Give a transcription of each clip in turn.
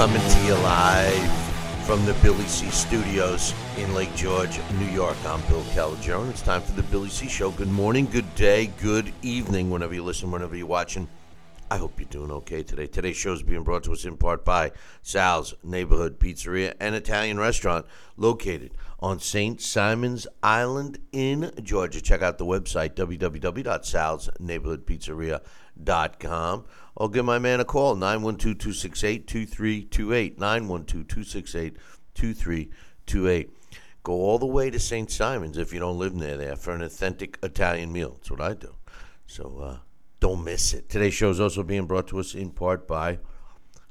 Coming to you live from the Billy C Studios in Lake George, New York. I'm Bill Calogero, and it's time for the Billy C Show. Good morning, good day, good evening, whenever you listen, whenever you're watching. I hope you're doing okay today. Today's show is being brought to us in part by Sal's Neighborhood Pizzeria and Italian Restaurant located on St. Simon's Island in Georgia. Check out the website, www.salsneighborhoodpizzeria.com or give my man a call, 912 268 2328. 912 268 2328. Go all the way to St. Simon's if you don't live near there for an authentic Italian meal. That's what I do. So uh, don't miss it. Today's show is also being brought to us in part by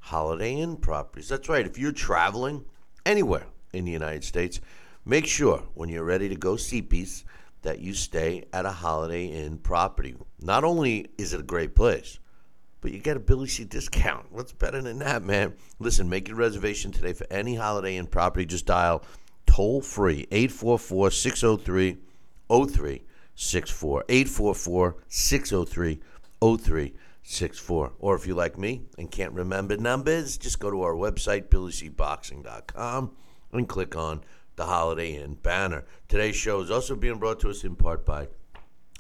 Holiday Inn Properties. That's right. If you're traveling anywhere in the United States, make sure when you're ready to go see peace that you stay at a Holiday Inn property. Not only is it a great place, but you get a Billy C discount. What's better than that, man? Listen, make your reservation today for any Holiday Inn property. Just dial toll free 844 603 0364. 844 603 0364. Or if you're like me and can't remember numbers, just go to our website, billycboxing.com, and click on the Holiday Inn banner. Today's show is also being brought to us in part by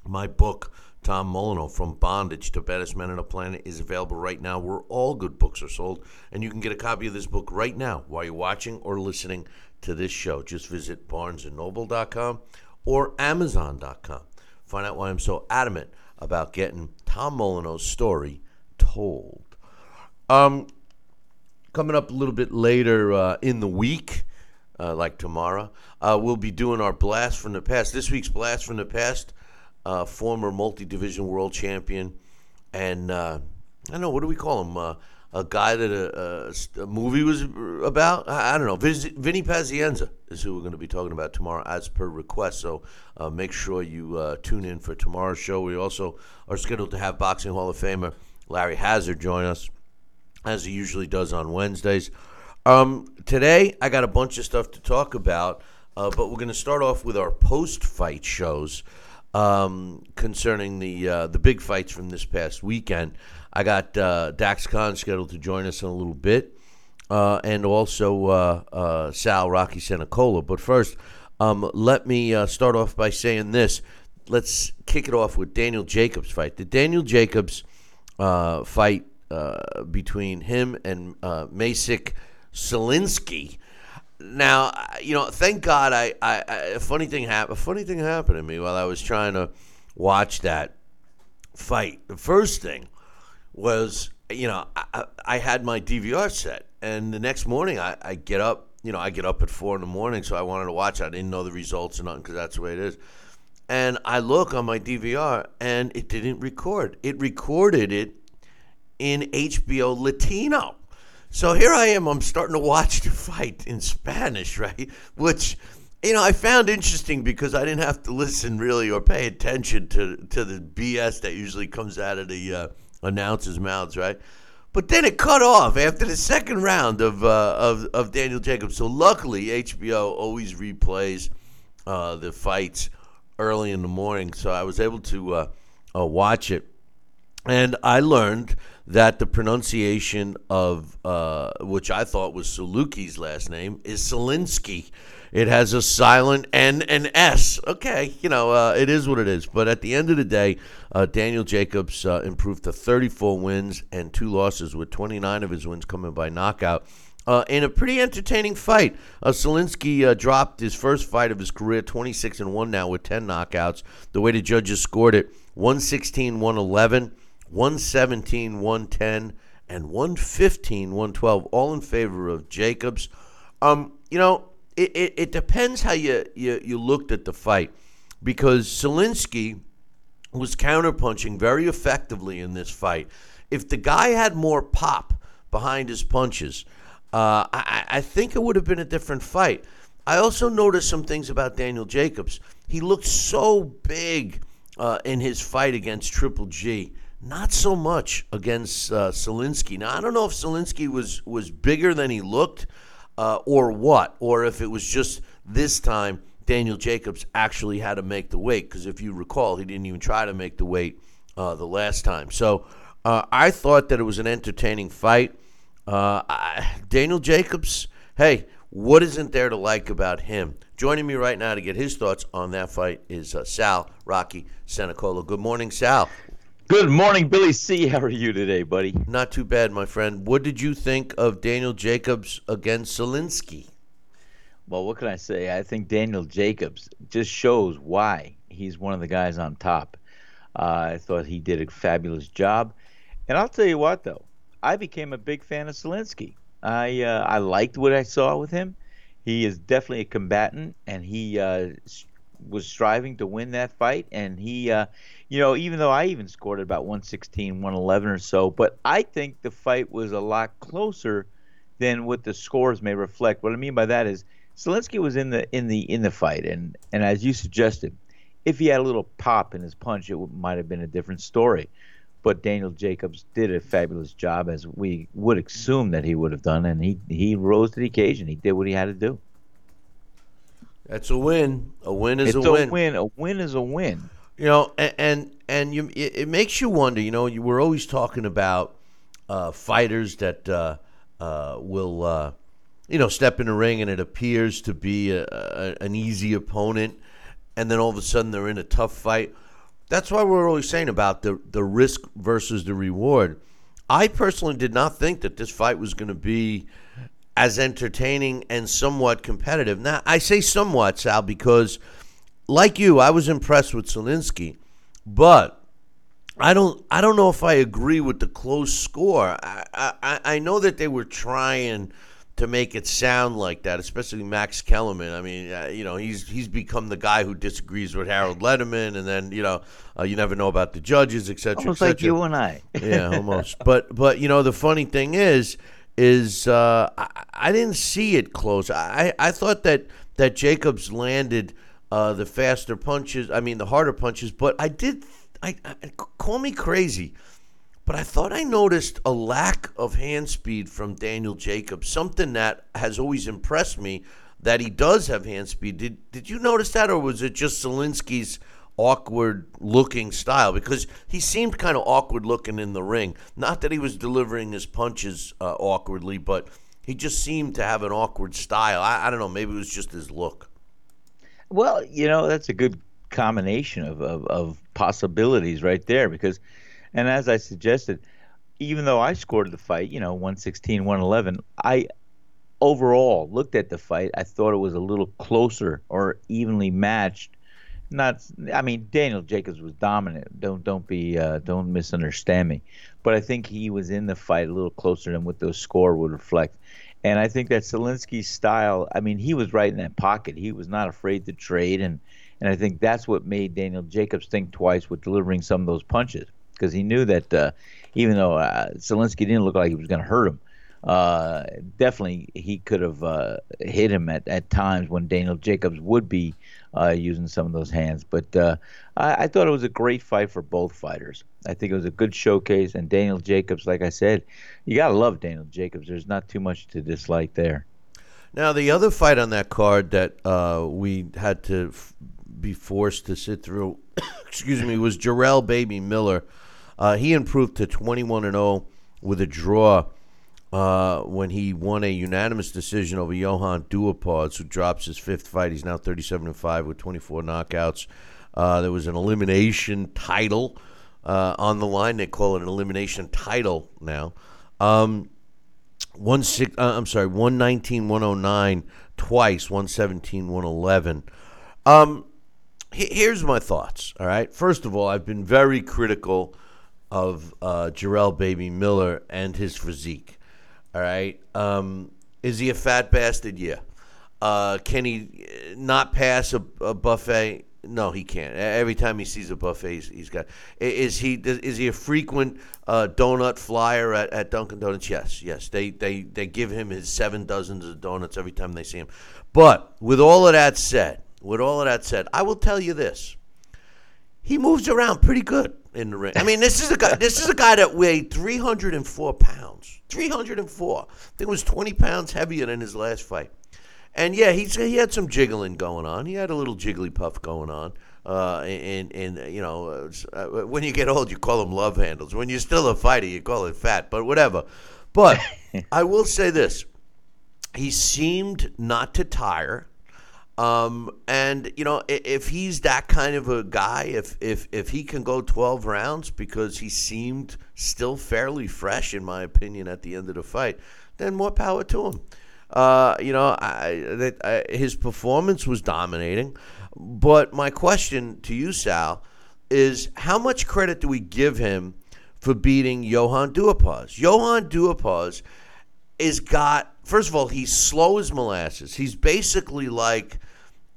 my book. Tom Molyneux, From Bondage to Baddest Men on the Planet, is available right now where all good books are sold. And you can get a copy of this book right now while you're watching or listening to this show. Just visit barnesandnoble.com or amazon.com. Find out why I'm so adamant about getting Tom Molyneux's story told. Um, coming up a little bit later uh, in the week, uh, like tomorrow, uh, we'll be doing our Blast from the Past. This week's Blast from the Past uh, former multi-division world champion, and uh, I don't know what do we call him? Uh, a guy that a, a, a, movie was about. I, I don't know. Vinny Pazienza is who we're going to be talking about tomorrow, as per request. So uh, make sure you uh, tune in for tomorrow's show. We also are scheduled to have Boxing Hall of Famer Larry Hazzard join us, as he usually does on Wednesdays. Um, today, I got a bunch of stuff to talk about, uh, but we're going to start off with our post-fight shows um, concerning the uh, the big fights from this past weekend. I got uh, Dax Khan scheduled to join us in a little bit, uh, and also uh, uh, Sal Rocky Senacola. But first, um, let me uh, start off by saying this. Let's kick it off with Daniel Jacobs' fight. The Daniel Jacobs fight between him and uh, Maciej Sulinski now, you know, thank God. I, I, I a funny thing happened. A funny thing happened to me while I was trying to watch that fight. The first thing was, you know, I, I had my DVR set, and the next morning I, I get up. You know, I get up at four in the morning, so I wanted to watch. I didn't know the results or nothing because that's the way it is. And I look on my DVR, and it didn't record. It recorded it in HBO Latino. So here I am. I'm starting to watch the fight in Spanish, right? Which, you know, I found interesting because I didn't have to listen really or pay attention to to the BS that usually comes out of the uh, announcers' mouths, right? But then it cut off after the second round of uh, of of Daniel Jacobs. So luckily, HBO always replays uh, the fights early in the morning, so I was able to uh, uh, watch it, and I learned that the pronunciation of uh, which I thought was Saluki's last name is Solinsky. It has a silent N and S. Okay, you know uh, it is what it is. But at the end of the day, uh, Daniel Jacobs uh, improved to 34 wins and two losses, with 29 of his wins coming by knockout. Uh, in a pretty entertaining fight, uh, Solinsky uh, dropped his first fight of his career, 26 and 1 now with 10 knockouts. The way the judges scored it 116 111, 117 110, and 115 112, all in favor of Jacobs. Um, you know, it, it, it depends how you, you, you looked at the fight because Solinsky was counterpunching very effectively in this fight. If the guy had more pop behind his punches, uh, I, I think it would have been a different fight. I also noticed some things about Daniel Jacobs. He looked so big uh, in his fight against Triple G. Not so much against uh, Solinsky. Now I don't know if Solinsky was was bigger than he looked, uh, or what, or if it was just this time Daniel Jacobs actually had to make the weight. Because if you recall, he didn't even try to make the weight uh, the last time. So uh, I thought that it was an entertaining fight. Uh, I, Daniel Jacobs, hey, what isn't there to like about him? Joining me right now to get his thoughts on that fight is uh, Sal Rocky Senacola. Good morning, Sal. Good morning, Billy C. How are you today, buddy? Not too bad, my friend. What did you think of Daniel Jacobs against Solinsky? Well, what can I say? I think Daniel Jacobs just shows why he's one of the guys on top. Uh, I thought he did a fabulous job. And I'll tell you what, though, I became a big fan of Solinsky. I uh, I liked what I saw with him. He is definitely a combatant, and he uh, was striving to win that fight. And he, uh, you know, even though I even scored at about 116, 111 or so, but I think the fight was a lot closer than what the scores may reflect. What I mean by that is Solinsky was in the in the in the fight, and and as you suggested, if he had a little pop in his punch, it might have been a different story but Daniel Jacobs did a fabulous job, as we would assume that he would have done, and he he rose to the occasion. He did what he had to do. That's a win. A win is it's a win. a win. A win is a win. You know, and and, and you, it, it makes you wonder. You know, you we're always talking about uh, fighters that uh, uh, will, uh, you know, step in the ring, and it appears to be a, a, an easy opponent, and then all of a sudden they're in a tough fight that's why we're always saying about the the risk versus the reward. I personally did not think that this fight was going to be as entertaining and somewhat competitive. Now, I say somewhat, Sal, because like you, I was impressed with Solinsky, but I don't I don't know if I agree with the close score. I I, I know that they were trying to make it sound like that, especially Max Kellerman. I mean, uh, you know, he's he's become the guy who disagrees with Harold Lederman, and then you know, uh, you never know about the judges, etc. Almost et like you and I. yeah, almost. But but you know, the funny thing is, is uh, I, I didn't see it close. I I thought that that Jacobs landed uh, the faster punches. I mean, the harder punches, but I did. I, I call me crazy. But I thought I noticed a lack of hand speed from Daniel Jacobs, something that has always impressed me that he does have hand speed. Did did you notice that, or was it just Solinsky's awkward looking style? Because he seemed kind of awkward looking in the ring. Not that he was delivering his punches uh, awkwardly, but he just seemed to have an awkward style. I, I don't know. Maybe it was just his look. Well, you know, that's a good combination of, of, of possibilities right there because – and as I suggested, even though I scored the fight, you know, 116, 111, I overall looked at the fight. I thought it was a little closer or evenly matched. Not, I mean, Daniel Jacobs was dominant. Don't don't be uh, don't misunderstand me, but I think he was in the fight a little closer than what those score would reflect. And I think that Solinsky's style. I mean, he was right in that pocket. He was not afraid to trade, and and I think that's what made Daniel Jacobs think twice with delivering some of those punches because he knew that uh, even though uh, Solinsky didn't look like he was going to hurt him, uh, definitely he could have uh, hit him at, at times when Daniel Jacobs would be uh, using some of those hands. But uh, I, I thought it was a great fight for both fighters. I think it was a good showcase, and Daniel Jacobs, like I said, you got to love Daniel Jacobs. There's not too much to dislike there. Now, the other fight on that card that uh, we had to f- be forced to sit through, excuse me, was Jarrell Baby Miller uh, he improved to 21 and 0 with a draw uh, when he won a unanimous decision over Johann Duhaupas, who drops his fifth fight. He's now 37 and 5 with 24 knockouts. Uh, there was an elimination title uh, on the line. They call it an elimination title now. Um, one six, uh, I'm sorry, 119, 109 twice, 117, 111. Um, here's my thoughts. All right. First of all, I've been very critical of uh, Jarrell Baby Miller and his physique. All right. Um, is he a fat bastard? Yeah. Uh, can he not pass a, a, buffet? No, he can't. Every time he sees a buffet, he's, he's got. Is he is he a frequent uh, donut flyer at, at Dunkin' Donuts? Yes, yes. They they they give him his seven dozens of donuts every time they see him. But with all of that said, with all of that said, I will tell you this: he moves around pretty good in the ring. I mean, this is a guy. This is a guy that weighed 304 pounds. 304. I think it was 20 pounds heavier than his last fight. And yeah, he's he had some jiggling going on. He had a little jiggly puff going on. Uh, and, and you know, uh, when you get old, you call them love handles. When you're still a fighter, you call it fat. But whatever. But I will say this: he seemed not to tire. Um, and you know, if he's that kind of a guy, if if if he can go 12 rounds because he seemed still fairly fresh, in my opinion, at the end of the fight, then more power to him. Uh, you know, I, I, his performance was dominating. But my question to you, Sal, is how much credit do we give him for beating Johann Duhaupas? Johann Duhaupas is got first of all, he's slow as molasses. He's basically like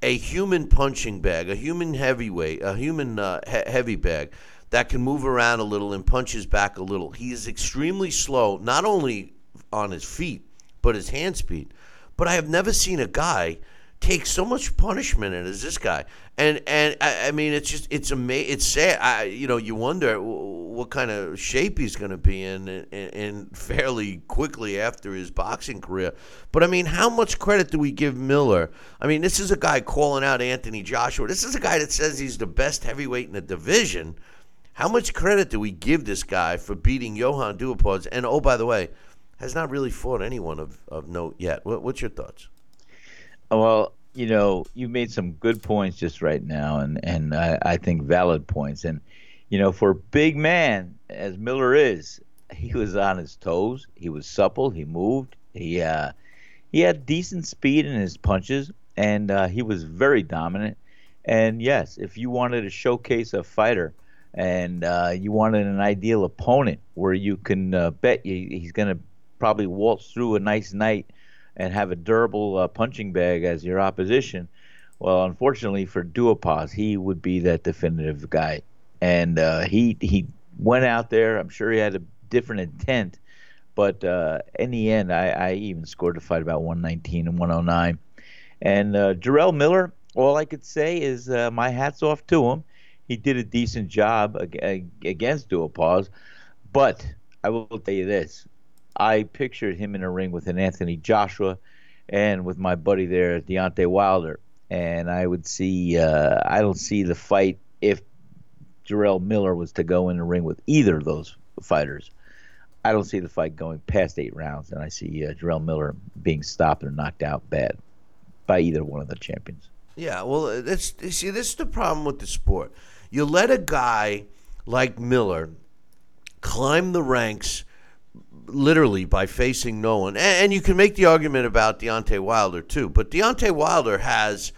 a human punching bag, a human heavyweight, a human uh, he- heavy bag that can move around a little and punches back a little. He is extremely slow, not only on his feet, but his hand speed. But I have never seen a guy take so much punishment in as this guy. And and I, I mean, it's just it's amazing. It's sad. I you know you wonder what kind of shape he's going to be in, in, in fairly quickly after his boxing career. But I mean, how much credit do we give Miller? I mean, this is a guy calling out Anthony Joshua. This is a guy that says he's the best heavyweight in the division. How much credit do we give this guy for beating Johann Duhaupas? And oh, by the way, has not really fought anyone of, of note yet. What, what's your thoughts? Well, you know, you made some good points just right now, and and I, I think valid points. And you know, for a big man as Miller is, he was on his toes. He was supple. He moved. He uh, he had decent speed in his punches, and uh, he was very dominant. And yes, if you wanted to showcase a fighter, and uh, you wanted an ideal opponent where you can uh, bet you, he's going to probably waltz through a nice night and have a durable uh, punching bag as your opposition. Well, unfortunately for Duhaupas, he would be that definitive guy, and uh, he he went out there. I'm sure he had a different intent, but uh, in the end, I, I even scored a fight about 119 and 109. And uh, Jarrell Miller, all I could say is uh, my hats off to him. He did a decent job against Duhaupas, but I will tell you this: I pictured him in a ring with an Anthony Joshua and with my buddy there, Deontay Wilder. And I would see, uh, I don't see the fight if Jarrell Miller was to go in the ring with either of those fighters. I don't see the fight going past eight rounds, and I see uh, Jarrell Miller being stopped or knocked out bad by either one of the champions. Yeah, well, that's see, this is the problem with the sport. You let a guy like Miller climb the ranks literally by facing no one. And, and, you can make the argument about Deontay Wilder too, but Deontay Wilder has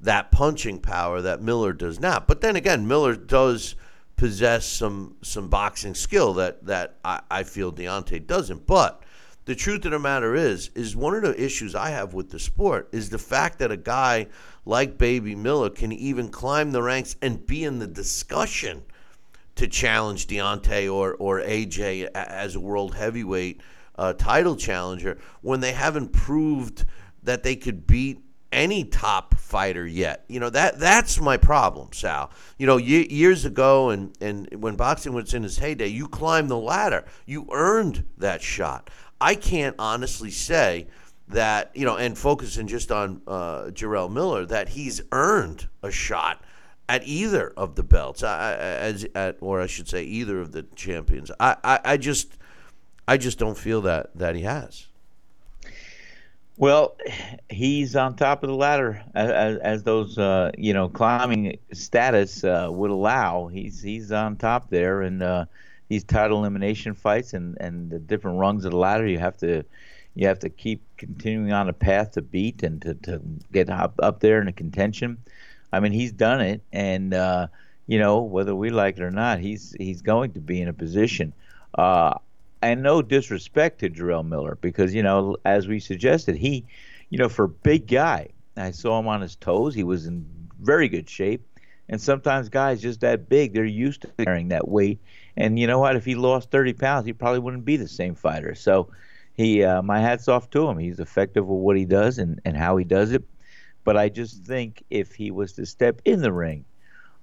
that punching power that Miller does not. But then again, Miller does possess some some boxing skill that that I, I feel Deontay doesn't. But the truth of the matter is, is one of the issues I have with the sport is the fact that a guy like Baby Miller can even climb the ranks and be in the discussion to challenge Deontay or, or AJ as a world heavyweight uh, title challenger when they haven't proved that they could beat any top fighter yet. You know that that's my problem, Sal. You know, years ago, and and when boxing was in its heyday, you climbed the ladder, you earned that shot. I can't honestly say that you know, and focusing just on uh, Jarrell Miller, that he's earned a shot at either of the belts, I, as at, or I should say, either of the champions. I, I, I just, I just don't feel that that he has. Well, he's on top of the ladder as, as those uh, you know climbing status uh, would allow. He's he's on top there, and uh, these title elimination fights and, and the different rungs of the ladder, you have to you have to keep continuing on a path to beat and to, to get up up there in the contention. I mean, he's done it, and uh, you know whether we like it or not, he's he's going to be in a position. Uh, and no disrespect to Jarrell Miller because you know, as we suggested, he, you know, for a big guy, I saw him on his toes. He was in very good shape, and sometimes guys just that big, they're used to carrying that weight. And you know what? If he lost 30 pounds, he probably wouldn't be the same fighter. So, he, uh, my hats off to him. He's effective with what he does and and how he does it. But I just think if he was to step in the ring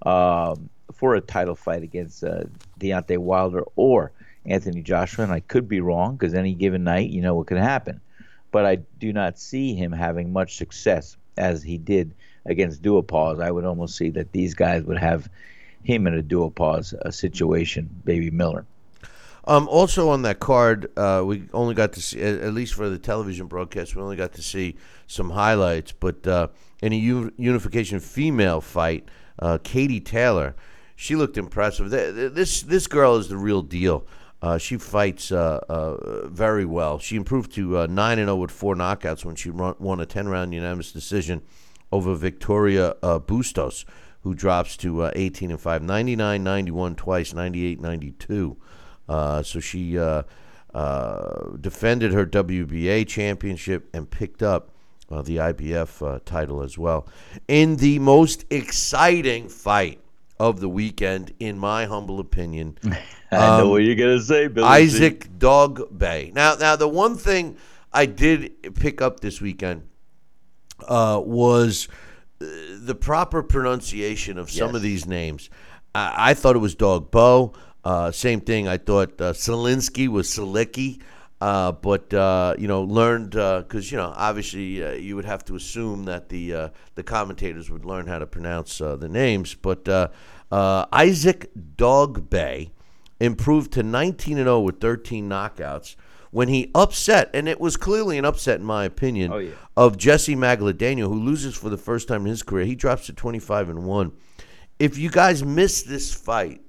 um, for a title fight against uh, Deontay Wilder or Anthony Joshua, and I could be wrong because any given night, you know what can happen. But I do not see him having much success as he did against Duhaupas. I would almost see that these guys would have him in a Duhaupas uh, situation, Baby Miller. Um, also on that card, uh, we only got to see, at least for the television broadcast, we only got to see some highlights. But uh, in a unification female fight, uh, Katie Taylor, she looked impressive. This this girl is the real deal. Uh, she fights uh, uh, very well. She improved to 9 and 0 with four knockouts when she run, won a 10 round unanimous decision over Victoria Bustos, who drops to 18 and 5, 99 91 twice, 98 92. So she defended her WBA championship and picked up the IBF title as well. In the most exciting fight of the weekend, in my humble opinion. I know um, what you're gonna say, Billy. Isaac Dogboe. Now, now the one thing I did pick up this weekend uh, was uh, the proper pronunciation of some yes. of these names. I, I, thought it was Dogboe. Uh, same thing. I thought uh, Selinsky was Selicki. Uh, but uh, you know, learned because uh, you know, obviously, uh, you would have to assume that the uh, the commentators would learn how to pronounce the names. But Isaac Dogboe improved to 19 and 0 with 13 knockouts when he upset, and it was clearly an upset in my opinion, oh, yeah. of Jesse Magdaleno, who loses for the first time in his career. He drops to 25 and one. If you guys missed this fight,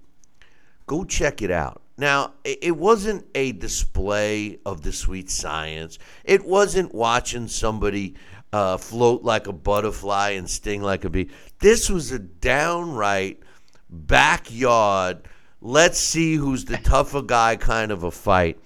go check it out. Now, it wasn't a display of the sweet science. It wasn't watching somebody uh, float like a butterfly and sting like a bee. This was a downright backyard, let's see who's the tougher guy kind of a fight.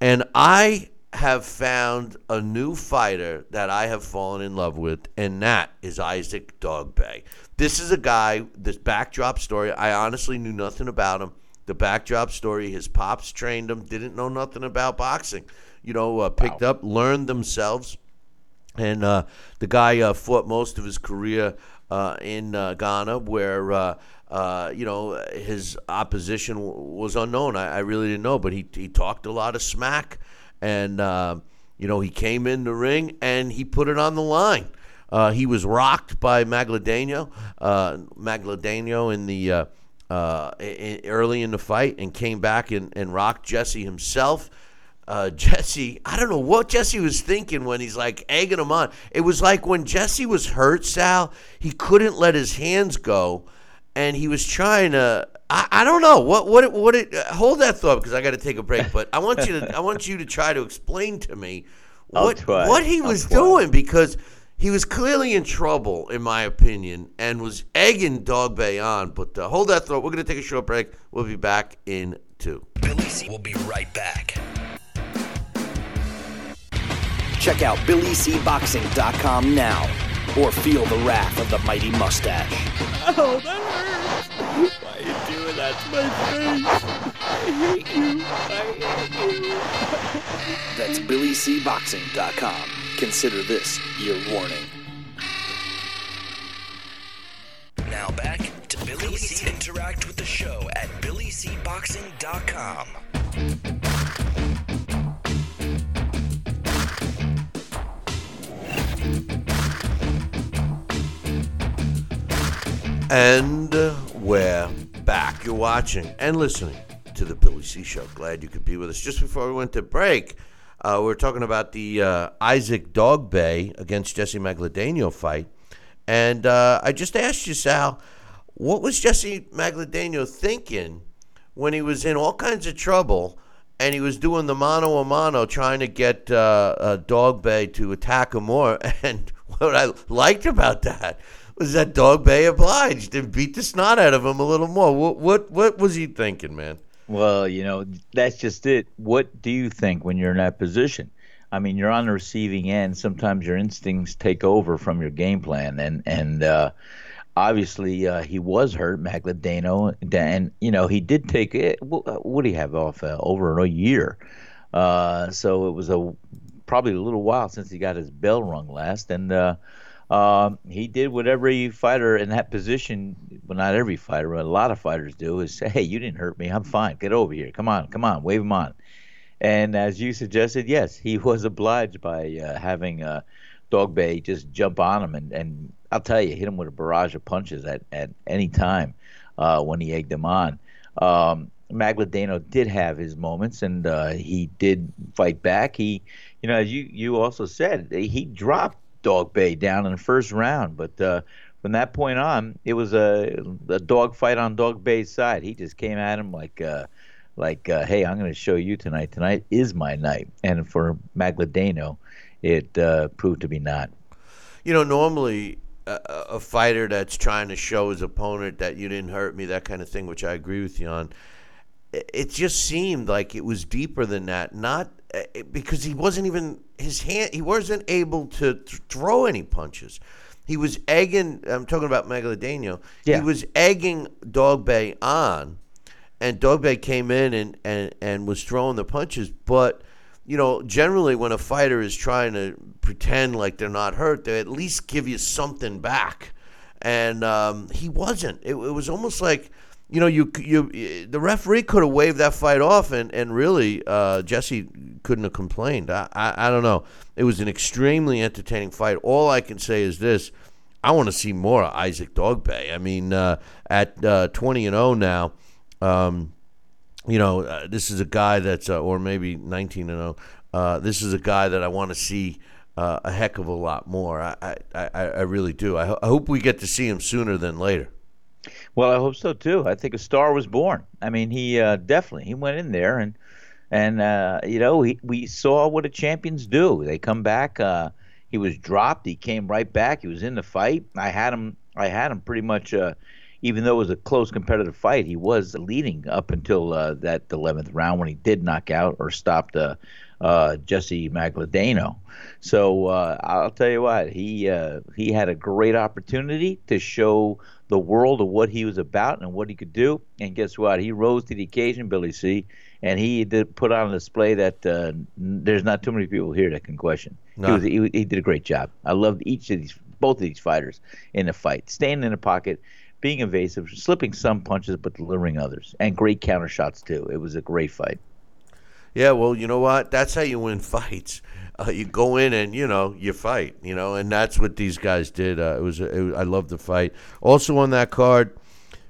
And I have found a new fighter that I have fallen in love with, and that is Isaac Dogboe. This is a guy, this backdrop story, I honestly knew nothing about him the backdrop story. His pops trained him, didn't know nothing about boxing. You know, uh, picked wow. up, learned themselves. And uh, the guy uh, fought most of his career uh, in uh, Ghana, where uh, you know his opposition w- was unknown. I, I, really didn't know, but he he talked a lot of smack, and you know he came in the ring and he put it on the line. he was rocked by Magdaleno, Magdaleno in the uh, early in the fight and came back and, and rocked Jesse himself. Uh, Jesse, I don't know what Jesse was thinking when he's like egging him on. It was like when Jesse was hurt, Sal, he couldn't let his hands go, and he was trying to. I, I don't know what what what it. Uh, hold that thought because I got to take a break. But I want you to I want you to try to explain to me what what he was doing because he was clearly in trouble, in my opinion, and was egging Dogboe on. But uh, hold that thought. We're going to take a short break. We'll be back in two. Billy C. will be right back. Check out BillyCBoxing.com now or feel the wrath of the mighty mustache. Oh, that hurts. Why are you doing that to my face? I hate you. I hate you. That's BillyCBoxing.com. Consider this your warning. Now back to Billy C. Interact with the show at BillyCBoxing.com. And uh, we're back. You're watching and listening to the Billy C Show. Glad you could be with us. Just before we went to break, uh, we were talking about the uh, Isaac Dogboe against Jesse Magdaleno fight. And uh, I just asked you, Sal, what was Jesse Magdaleno thinking when he was in all kinds of trouble and he was doing the mano a mano trying to get uh, uh, Dogboe to attack him more? And what I liked about that was that Dogboe obliged and beat the snot out of him a little more. What what what was he thinking, man? Well, you know, that's just it. What do you think when you're in that position? I mean, you're on the receiving end. Sometimes your instincts take over from your game plan, and and uh, obviously uh, he was hurt, Magdaleno, and you know he did take it. What do you have off uh, over a year? Uh, so it was a probably a little while since he got his bell rung last, and uh, um, he did what every fighter in that position, well, not every fighter, but a lot of fighters do, is say, hey, you didn't hurt me. I'm fine. Get over here. Come on, come on, wave him on. And as you suggested, yes, he was obliged by uh, having uh, Dogboe just jump on him. And, and I'll tell you, hit him with a barrage of punches at, at any time uh, when he egged him on. Um, did have his moments, and uh, he did fight back. He, you know, as you, you also said, he dropped Dogboe down in the first round. But uh, from that point on, it was a, a dog fight on Dogboe's side. He just came at him like, uh, like, uh, hey, I'm going to show you tonight. Tonight is my night. And for Magdaleno, it uh, proved to be not. You know, normally a, a fighter that's trying to show his opponent that you didn't hurt me, that kind of thing, which I agree with you on. It just seemed like it was deeper than that. Not because he wasn't even his hand. He wasn't able to th- throw any punches. He was egging. I'm talking about Magdaleno. Yeah. He was egging Dogboe on, and Dogboe came in and, and, and was throwing the punches. But you know, generally when a fighter is trying to pretend like they're not hurt, they at least give you something back. And um, he wasn't. It, it was almost like you know, you you the referee could have waved that fight off, and and really uh, Jesse couldn't have complained. I, I, I don't know. It was an extremely entertaining fight. All I can say is this: I want to see more of Isaac Dogboe. I mean, uh, at uh, twenty and zero now, um, you know, uh, this is a guy that's uh, or maybe nineteen and zero. Uh, this is a guy that I want to see. a heck of a lot more. I, I, I really do. I, ho- I hope we get to see him sooner than later. Well, I hope so too. I think a star was born. I mean, he uh, definitely he went in there and and uh, you know we saw what the champions do. They come back. Uh, he was dropped. He came right back. He was in the fight. I had him. I had him pretty much. Uh, even though it was a close competitive fight, he was leading up until uh, that 11th round when he did knock out or stop uh, Jesse Magdaleno. So I'll tell you what, he he had a great opportunity to show the world of what he was about and what he could do. And guess what? He rose to the occasion, Billy C. And he did put on a display that uh, there's not too many people here that can question. No. He, was, he, he did a great job. I loved each of these, both of these fighters in the fight, staying in the pocket, being evasive, slipping some punches but delivering others, and great counter shots too. It was a great fight. Yeah, well, you know what? That's how you win fights. Uh, you go in and you know you fight, you know, and that's what these guys did. Uh, it was, it I love the fight. Also on that card,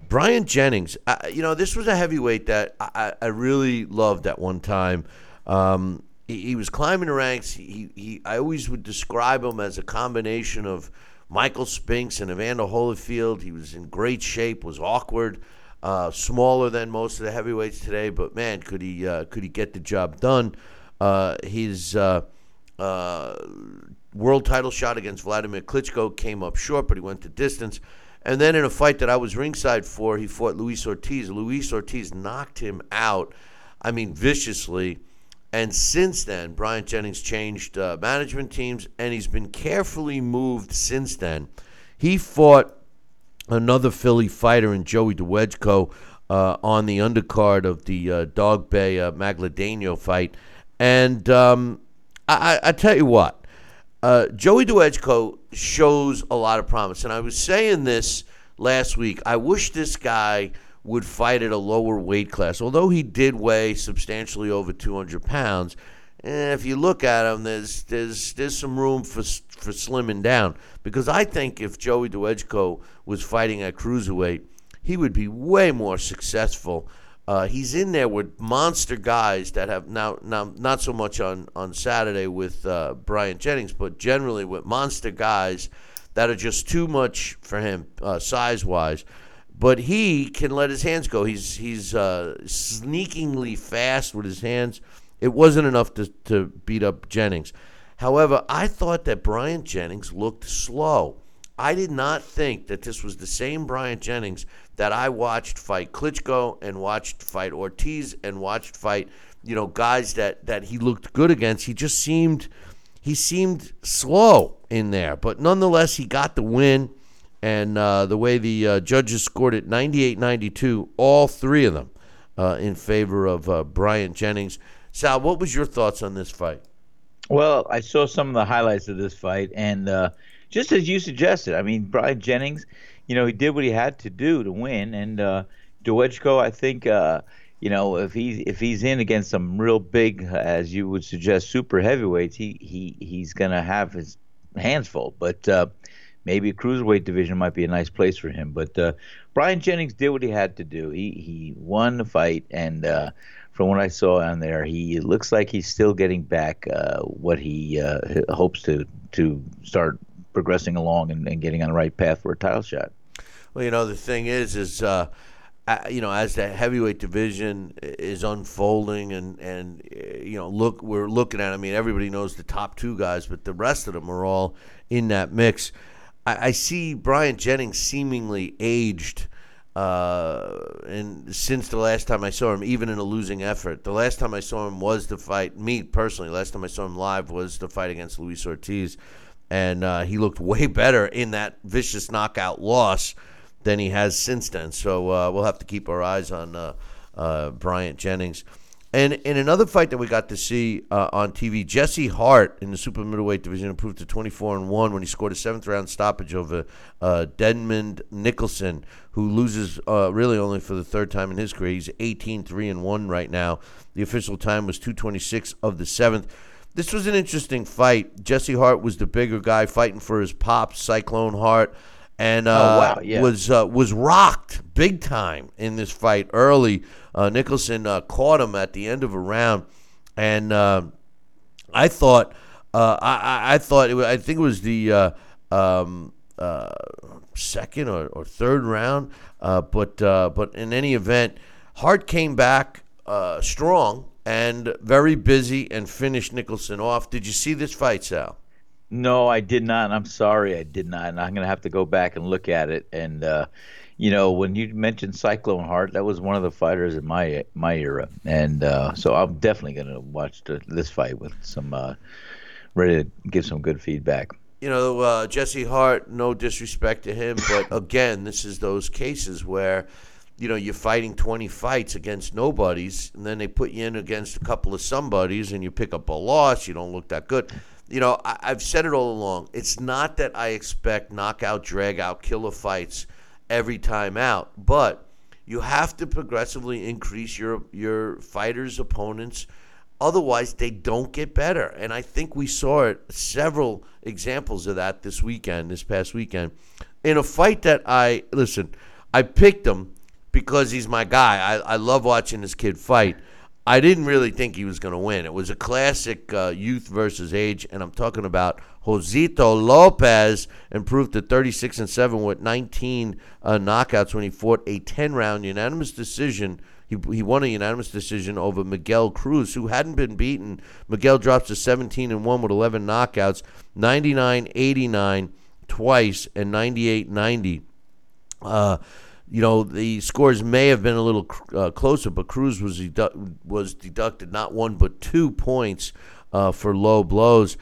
Bryant Jennings. Uh, you know, this was a heavyweight that I, I really loved at one time. Um, he, he, was climbing the ranks. He, he, I always would describe him as a combination of Michael Spinks and Evander Holyfield. He was in great shape. Was awkward. Uh, smaller than most of the heavyweights today, but man, could he uh, could he get the job done? Uh, his uh, world title shot against Vladimir Klitschko came up short, but he went the distance. And then in a fight that I was ringside for, he fought Luis Ortiz. Luis Ortiz knocked him out, I mean, viciously. And since then, Bryant Jennings changed uh, management teams, and he's been carefully moved since then. He fought another Philly fighter in Joey Dawejko uh, on the undercard of the uh, Dogboe uh, Magdaleno fight. And um, I, I, tell you what, uh, Joey Dawejko shows a lot of promise. And I was saying this last week. I wish this guy would fight at a lower weight class. Although he did weigh substantially over 200 pounds, and if you look at him, there's there's there's some room for for slimming down because I think if Joey Dawejko was fighting at cruiserweight, he would be way more successful Uh, he's in there with monster guys that have now now not so much on on Saturday with uh, Bryant Jennings, but generally with monster guys that are just too much for him uh, size wise. But he can let his hands go. He's he's uh, sneakingly fast with his hands. It wasn't enough to, to beat up Jennings. However, I thought that Bryant Jennings looked slow. I did not think that this was the same Bryant Jennings that I watched fight Klitschko and watched fight Ortiz and watched fight, you know, guys that, that he looked good against. He just seemed he seemed slow in there, but nonetheless he got the win. And uh, the way the uh, judges scored it 98 92, all three of them uh, in favor of uh, Bryant Jennings. Sal, what was your thoughts on this fight? Well, I saw some of the highlights of this fight, and uh, just as you suggested, I mean, Bryant Jennings, you know, he did what he had to do to win, and uh, I think, uh, you know, if he's if he's in against some real big, as you would suggest, super heavyweights, he he he's gonna have his hands full. But uh, maybe a cruiserweight division might be a nice place for him. But uh, Bryant Jennings did what he had to do. He he won the fight, and uh, from what I saw on there, he looks like he's still getting back uh, what he uh, hopes to to start progressing along and, and, getting on the right path for a title shot. Well, you know the thing is, is uh, you know as the heavyweight division is unfolding and and you know look we're looking at. I mean, everybody knows the top two guys, but the rest of them are all in that mix. I, I see Bryant Jennings seemingly aged uh, and since the last time I saw him, even in a losing effort, the last time I saw him was the fight. Me personally, last time I saw him live was the fight against Luis Ortiz, and uh, he looked way better in that vicious knockout loss than he has since then. So uh, we'll have to keep our eyes on uh, uh, Bryant Jennings. And in another fight that we got to see uh, on TV, Jesse Hart in the super middleweight division improved to 24 and one when he scored a seventh round stoppage over uh, Demond Nicholson, who loses uh, really only for the third time in his career. He's 18 3 and one right now. The official time was 226 of the seventh. This was an interesting fight. Jesse Hart was the bigger guy fighting for his pops, Cyclone Hart and uh, oh, wow. yeah. was uh, was rocked big time in this fight early. Uh, Nicholson uh, caught him at the end of a round, and uh, I thought uh, I, I thought was, I think it was the um, second or, or, third round, but but in any event, Hart came back strong and very busy and finished Nicholson off. Did you see this fight, Sal? No, I did not. I'm sorry, I did not. And I'm going to have to go back and look at it. And uh, you know, when you mentioned Cyclone Hart, that was one of the fighters in my my era. And uh, so I'm definitely going to watch the, this fight with some uh, ready to give some good feedback. You know, uh, Jesse Hart. No disrespect to him, but again, this is those cases where you know, you're fighting 20 fights against nobodies, and then they put you in against a couple of somebodies, and you pick up a loss. You don't look that good you know, I, have said it all along. It's not that I expect knockout, drag out, killer fights every time out, but you have to progressively increase your your fighters' opponents. Otherwise, they don't get better. And I think we saw it several examples of that this weekend, this past weekend, in a fight that I listen. I picked him because he's my guy. I, I love watching this kid fight. I didn't really think he was going to win. It was a classic uh, youth versus age, and I'm talking about Josesito Lopez improved to 36 and 7 with 19 uh, knockouts when he fought a 10 round unanimous decision. He, he won a unanimous decision over Miguel Cruz, who hadn't been beaten. Miguel drops to 17 and 1 with 11 knockouts, 99 89 twice, and 98 90. Uh, you know, the scores may have been a little uh, closer, but Cruz was was deducted not one but two points uh, for low blows.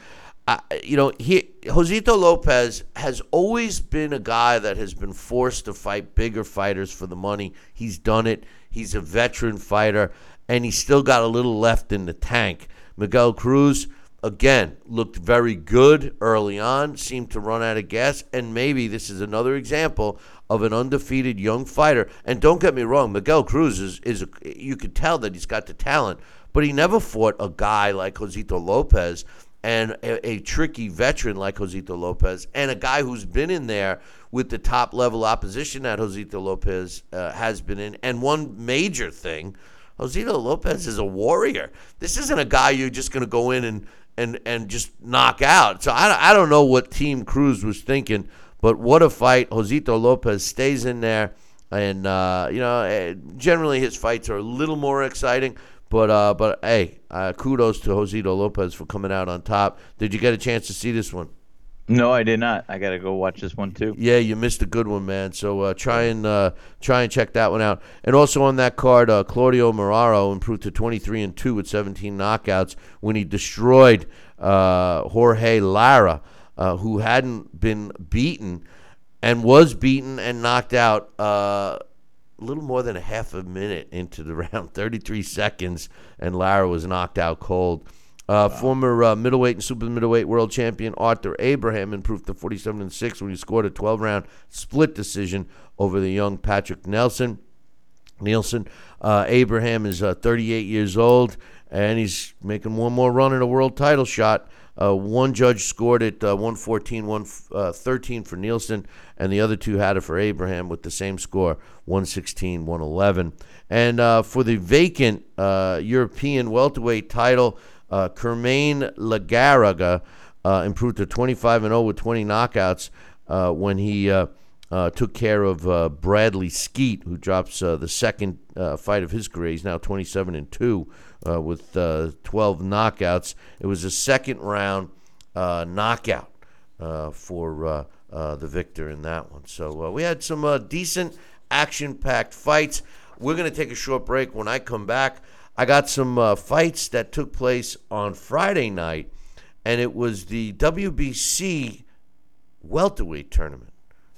Uh, you know, he Josesito Lopez has always been a guy that has been forced to fight bigger fighters for the money. He's done it. He's a veteran fighter, and he's still got a little left in the tank. Miguel Cruz, again, looked very good early on, seemed to run out of gas, and maybe this is another example of an undefeated young fighter. And don't get me wrong, Miguel Cruz is, is a, you could tell that he's got the talent, but he never fought a guy like Josesito Lopez. and a, a tricky veteran like Josesito Lopez, and a guy who's been in there with the top level opposition that Josesito Lopez uh, has been in. And one major thing, Josesito Lopez is a warrior. This isn't a guy you're just going to go in and, and, and just knock out. So I, I don't know what Team Cruz was thinking, but what a fight. Josesito Lopez stays in there. And, uh, you know, eh, generally his fights are a little more exciting. But uh, but hey, uh, kudos to Josesito Lopez for coming out on top. Did you get a chance to see this one? No, I did not. I got to go watch this one too. Yeah, you missed a good one, man. So uh, try and uh, try and check that one out. And also on that card, uh, Claudio Marrero improved to 23 and two with 17 knockouts when he destroyed uh, Jorge Lara, uh, who hadn't been beaten and was beaten and knocked out uh, a little more than a half a minute into the round, 33 seconds, and Lara was knocked out cold. Uh, wow. Former uh, middleweight and super middleweight world champion Arthur Abraham improved to 47 and 6 when he scored a 12 round split decision over the young Patrick Nelson. Nielsen. Uh, Abraham is uh, 38 years old and he's making one more run at a world title shot. Uh, one judge scored it uh, 114, 113 for Nielsen, and the other two had it for Abraham with the same score 116, 111. And uh, for the vacant uh, European welterweight title, uh, Kerman Lejarraga uh, improved to 25 and 0 with 20 knockouts uh, when he uh, uh, took care of uh, Bradley Skeete, who drops uh, the second uh, fight of his career. He's now 27 and 2 uh, with 12 knockouts. It was a second round knockout for the victor in that one. So we had some decent action packed fights. We're going to take a short break. When I come back, I got some uh, fights that took place on Friday night, and it was the WBC welterweight tournament.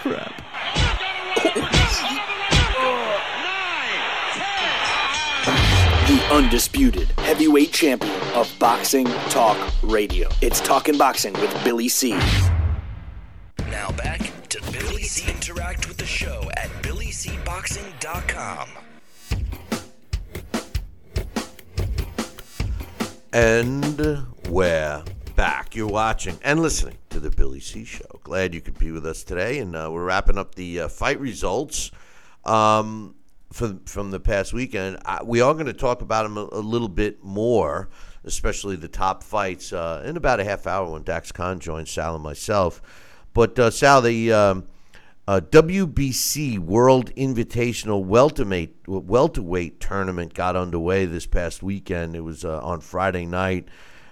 Crap. The undisputed heavyweight champion of Boxing Talk Radio. It's Talking Boxing with Billy C. Now back to Billy C. Interact with the show at BillyCBoxing.com. And we're back. You're watching and listening to the Billy C. Show. Glad you could be with us today, and uh, we're wrapping up the uh, fight results um, from from the past weekend. I, we are going to talk about them a, a, little bit more, especially the top fights, uh, in about a half hour when Dax Khan joins Sal and myself. But uh, Sal, the um, uh, WBC World Invitational welterweight welterweight tournament got underway this past weekend. It was uh, on Friday night,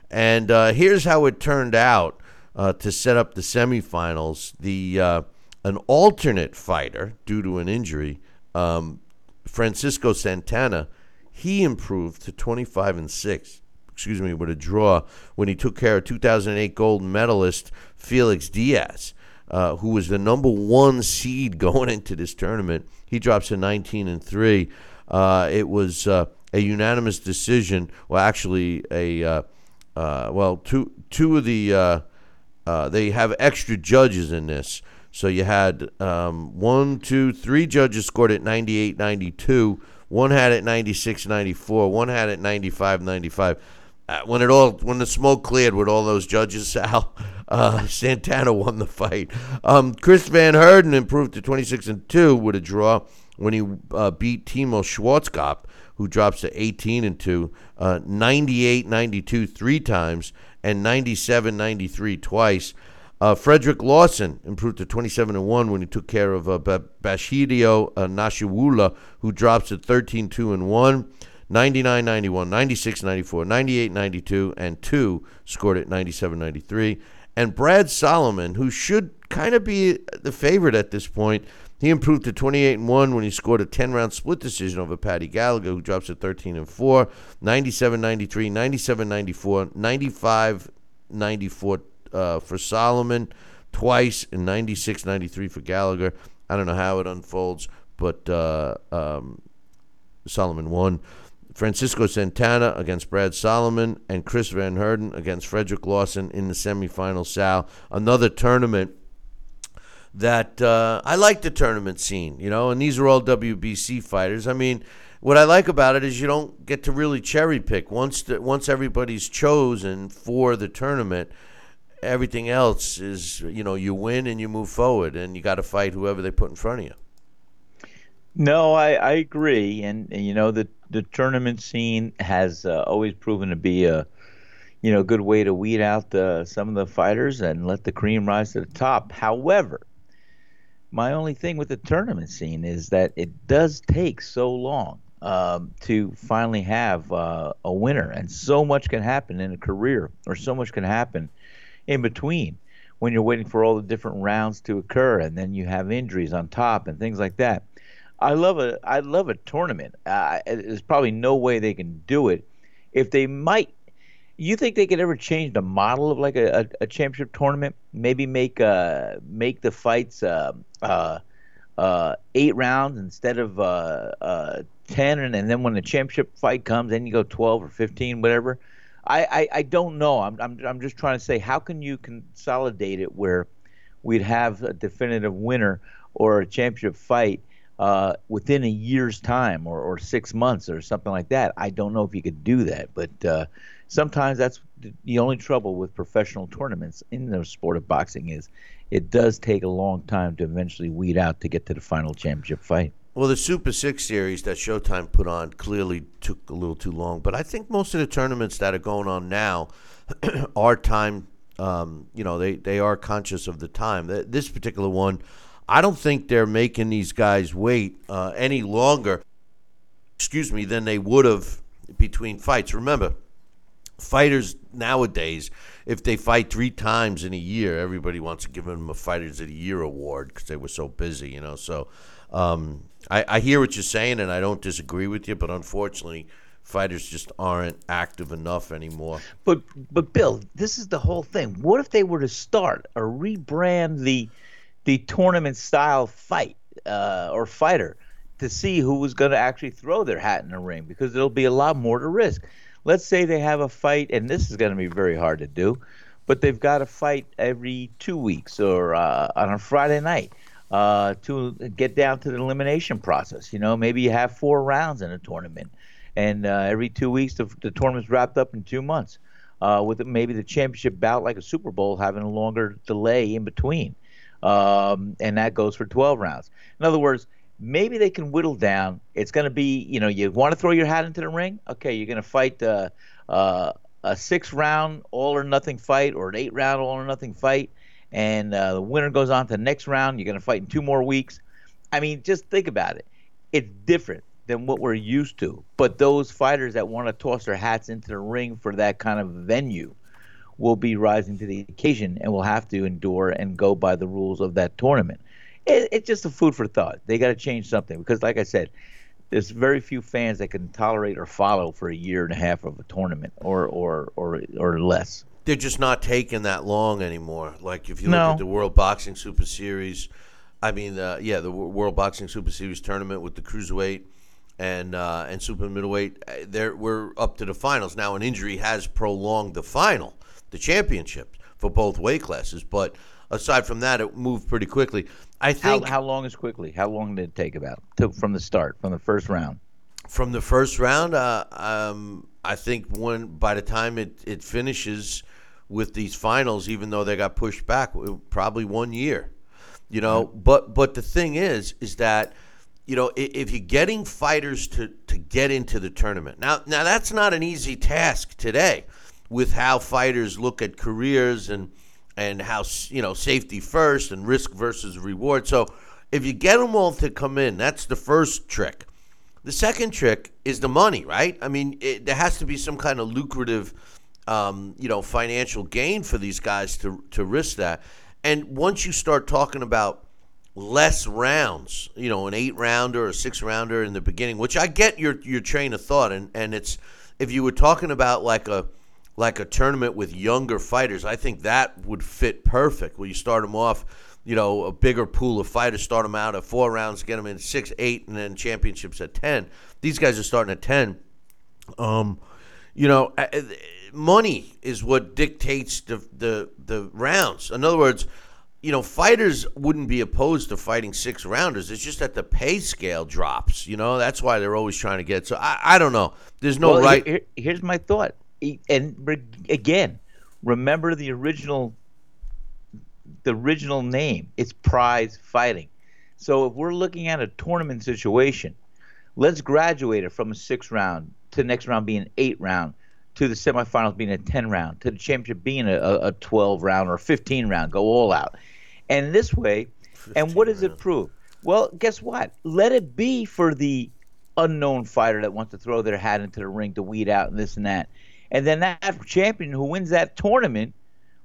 and uh, here's how it turned out uh, to set up the semifinals. The uh, an alternate fighter due to an injury, um, Francisco Santana, he improved to 25 and six. Excuse me, with a draw when he took care of 2008 gold medalist Felix Diaz uh, who was the number one seed going into this tournament. He drops to 19 and three. Uh, it was uh, a unanimous decision. Well, actually, a uh, uh, well, two two of the they have extra judges in this. So you had um, one, two, three judges scored at 98 92. One had it 96 94. One had it 95 95 uh, when it all when the smoke cleared with all those judges, Sal, uh, Santana won the fight. Um, Chris Van Heerden improved to 26 and two with a draw when he uh, beat Timo Schwarzkopf, who drops to 18 and two, uh, 98 92 three times, and 97 93 twice. Uh, Frederick Lawson improved to 27 and 1 when he took care of uh, Bashidio uh, Nashiwula, who drops to 13 2 and 1. 99 91, 96 94, 98 92, and 2 scored at 97 93. And Brad Solomon, who should kind of be the favorite at this point, He improved to 28 and 1 when he scored a 10 round split decision over Paddy Gallagher, who drops to 13 and 4, 97 93, 97 94, 95 94 uh, for Solomon, twice, and 96 93 for Gallagher. I don't know how it unfolds, but uh, um, Solomon won. Francisco Santana against Brad Solomon and Chris Van Heerden against Frederick Lawson in the semifinal. Sal, another tournament that uh, I like the tournament scene, you know, and these are all WBC fighters. I mean, what I like about it is you don't get to really cherry pick once the, once everybody's chosen for the tournament. Everything else is, you know, you win and you move forward, and you got to fight whoever they put in front of you. No, I, I agree, and, and you know the the tournament scene has uh, always proven to be a you know good way to weed out the, some of the fighters and let the cream rise to the top. However, my only thing with the tournament scene is that it does take so long um, to finally have uh, a winner, and so much can happen in a career, or so much can happen in between when you're waiting for all the different rounds to occur, and then you have injuries on top and things like that. I love a I love a tournament. Uh, there's probably no way they can do it. If they might, you think they could ever change the model of like a, a, a championship tournament? Maybe make uh make the fights uh, uh, uh, eight rounds instead of uh, uh, ten, and, and then when the championship fight comes, then you go twelve or fifteen, whatever. I, I, I don't know. I'm, I'm I'm just trying to say, how can you consolidate it where we'd have a definitive winner or a championship fight? uh, within a year's time or, or six months or something like that. I don't know if you could do that, but uh, sometimes that's the only trouble with professional tournaments in the sport of boxing is it does take a long time to eventually weed out to get to the final championship fight. Well, the Super Six series that Showtime put on clearly took a little too long, but I think most of the tournaments that are going on now are time. Um, you know, they they are conscious of the time. This particular one I don't think they're making these guys wait uh, any longer, excuse me, than they would have between fights. Remember, fighters nowadays, if they fight three times in a year, everybody wants to give them a Fighters of the Year award because they were so busy, you know. So um, I, I hear what you're saying, and I don't disagree with you, but unfortunately, fighters just aren't active enough anymore. But but Bill, this is the whole thing. What if they were to start or rebrand the the tournament style fight uh, or fighter to see who was going to actually throw their hat in the ring because there'll be a lot more to risk. Let's say they have a fight, and this is going to be very hard to do, but they've got a fight every two weeks or uh, on a Friday night uh, to get down to the elimination process. You know, maybe you have four rounds in a tournament, and uh, every two weeks the, the tournament's wrapped up in two months. Uh, with maybe the championship bout, like a Super Bowl, having a longer delay in between um, and that goes for 12 rounds. In other words, maybe they can whittle down. It's going to be, you know, you want to throw your hat into the ring? Okay, you're going to fight uh, uh, a six round all or nothing fight or an eight round all or nothing fight, and uh, the winner goes on to the next round. You're going to fight in two more weeks. I mean, just think about it. It's different than what we're used to. But those fighters that want to toss their hats into the ring for that kind of venue will be rising to the occasion and will have to endure and go by the rules of that tournament. It, it's just a food for thought. They got to change something because, like I said, there's very few fans that can tolerate or follow for a year and a half of a tournament or or or or less. They're just not taking that long anymore. Like if you look No. at the World Boxing Super Series, I mean, uh, yeah, the World Boxing Super Series tournament with the cruiserweight and uh, and super middleweight, uh, there we're up to the finals now. An injury has prolonged the final, the championship for both weight classes, but aside from that, it moved pretty quickly. I think how long is quickly? How long did it take about to, from the start, from the first round? from the first round, uh, um, I think when by the time it, it finishes with these finals, even though they got pushed back, probably one year. You know, but but the thing is, is that you know i- if you're getting fighters to to get into the tournament now, now that's not an easy task today, with how fighters look at careers and and how you know safety first and risk versus reward. So if you get them all to come in, that's the first trick. The second trick is the money, right? I mean, it, there has to be some kind of lucrative, um, you know, financial gain for these guys to to risk that. And once you start talking about less rounds, you know, an eight rounder or a six rounder in the beginning, which I get your your train of thought, and and it's if you were talking about like a like a tournament with younger fighters, I think that would fit perfect. Where you start them off, you know, a bigger pool of fighters, start them out at four rounds, get them in six, eight, and then championships at ten. These guys are starting at ten. Um, you know, money is what dictates the the the rounds. In other words, you know, fighters wouldn't be opposed to fighting six rounders. It's just that the pay scale drops. You know, that's why they're always trying to get. So I, I don't know. There's no Well, right. here- here's my thought, and re- again, remember the original, the original name. It's prize fighting. So if we're looking at a tournament situation, let's graduate it from a six round to the next round being an eight round, to the semifinals being a ten round, to the championship being a, a, a twelve round or fifteen round. Go all out, and this way. And what does it prove? Well, guess what? Let it be for the unknown fighter that wants to throw their hat into the ring to weed out and this and that. And then that champion who wins that tournament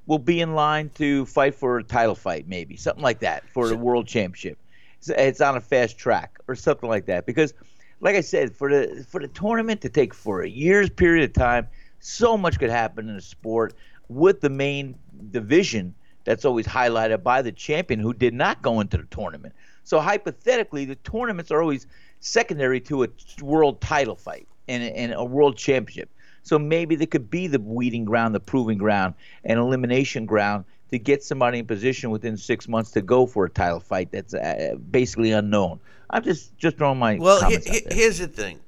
will be in line to fight for a title fight, maybe something like that for the world championship. It's, on a fast track or something like that. Because, like I said, for the for the tournament to take for a year's period of time, so much could happen in a sport with the main division that's always highlighted by the champion who did not go into the tournament. So hypothetically, the tournaments are always secondary to a world title fight and, and a world championship. So maybe there could be the weeding ground, the proving ground, and elimination ground to get somebody in position within six months to go for a title fight that's uh, basically unknown. I'm just just throwing my Well, he, out he- there. here's the thing.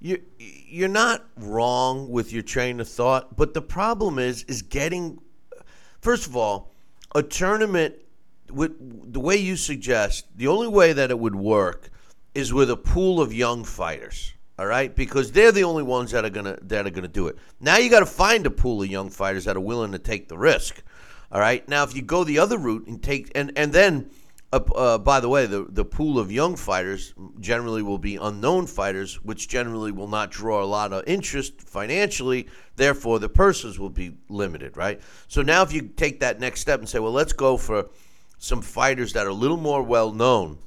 You you're not wrong with your train of thought, but the problem is is getting. First of all, a tournament with the way you suggest, the only way that it would work is with a pool of young fighters. All right, because they're the only ones that are gonna that are gonna do it. Now you got to find a pool of young fighters that are willing to take the risk. All right. Now, if you go the other route and take and and then, uh, uh, by the way, the the pool of young fighters generally will be unknown fighters, which generally will not draw a lot of interest financially. Therefore, the purses will be limited. Right. So now, if you take that next step and say, well, let's go for some fighters that are a little more well known,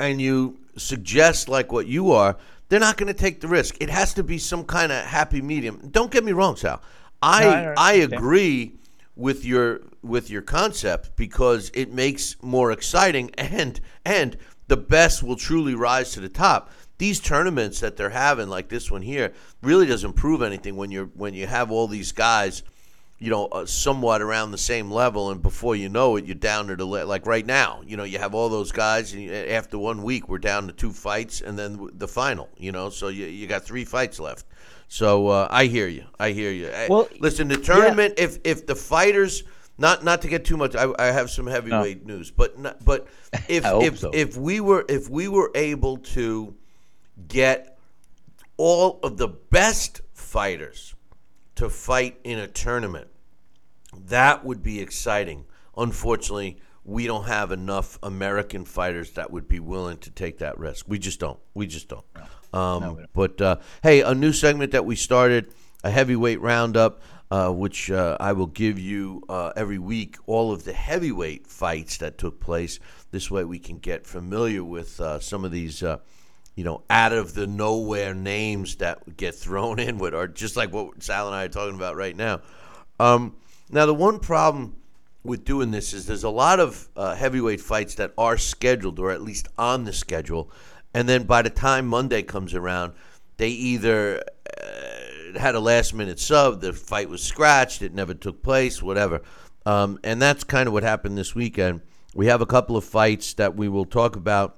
and you suggest like what you are, they're not going to take the risk. It has to be some kind of happy medium. Don't get me wrong, Sal. I No, I I agree with your with your concept because it makes more exciting and and the best will truly rise to the top. These tournaments that they're having, like this one here, really doesn't prove anything when you're when you have all these guys you know, uh, somewhat around the same level, and before you know it, you're down to the le- like right now. You know, you have all those guys, and after one week, we're down to two fights, and then the final. You know, so you you got three fights left. So uh, I hear you. I hear you. Well, listen, the tournament. If if the fighters, not not to get too much, I, I have some heavyweight news, but not, but if if so. if we were if we were able to get all of the best fighters to fight in a tournament. That would be exciting. Unfortunately, we don't have enough American fighters that would be willing to take that risk. We just don't. We just don't. Um, but uh, hey, a new segment that we started, a heavyweight roundup, uh, which uh, I will give you uh, every week, all of the heavyweight fights that took place. This way, we can get familiar with uh, some of these uh, you know, out of the nowhere names that get thrown in with, or just like what Sal and I are talking about right now. Um, now, the one problem with doing this is there's a lot of uh, heavyweight fights that are scheduled, or at least on the schedule, and then by the time Monday comes around, they either uh, had a last minute sub, the fight was scratched, it never took place, whatever. Um, and that's kind of what happened this weekend. We have a couple of fights that we will talk about.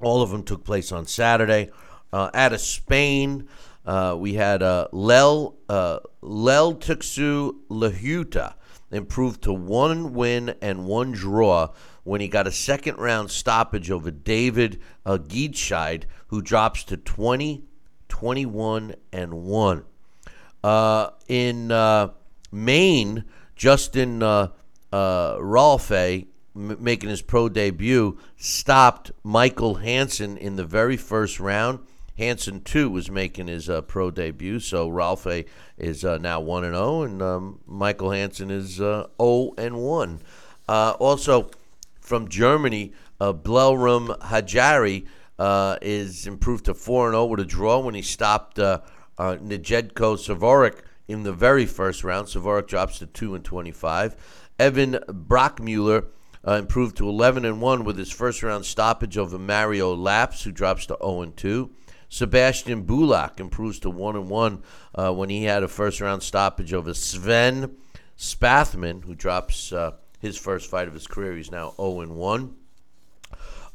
All of them took place on Saturday. Uh, out of Spain, uh, we had uh, Lel uh, Lel Tuxu Lahuta improved to one win and one draw when he got a second round stoppage over David uh, Giedscheid, who drops to 20, 21, and 1. Uh, in uh, Maine, Justin uh, uh, Rolfe, making his pro debut, stopped Michael Hansen in the very first round. Hansen too was making his uh, pro debut, so Rolfe is uh, now one and zero, and um, Michael Hansen is uh, zero and one. Uh, also, from Germany, uh, Blelrum Hajari, uh, is improved to 4 and 0 with a draw when he stopped uh, Nijedko Savorik in the very first round. Savorik drops to 2 and 25. Evan Brockmuller uh, improved to 11 and 1 with his first round stoppage over Mario Laps, who drops to 0 and 2. Sebastian Bulak improves to 1 and 1 uh, when he had a first round stoppage over Sven Spathman, who drops uh, his first fight of his career. He's now 0 and 1.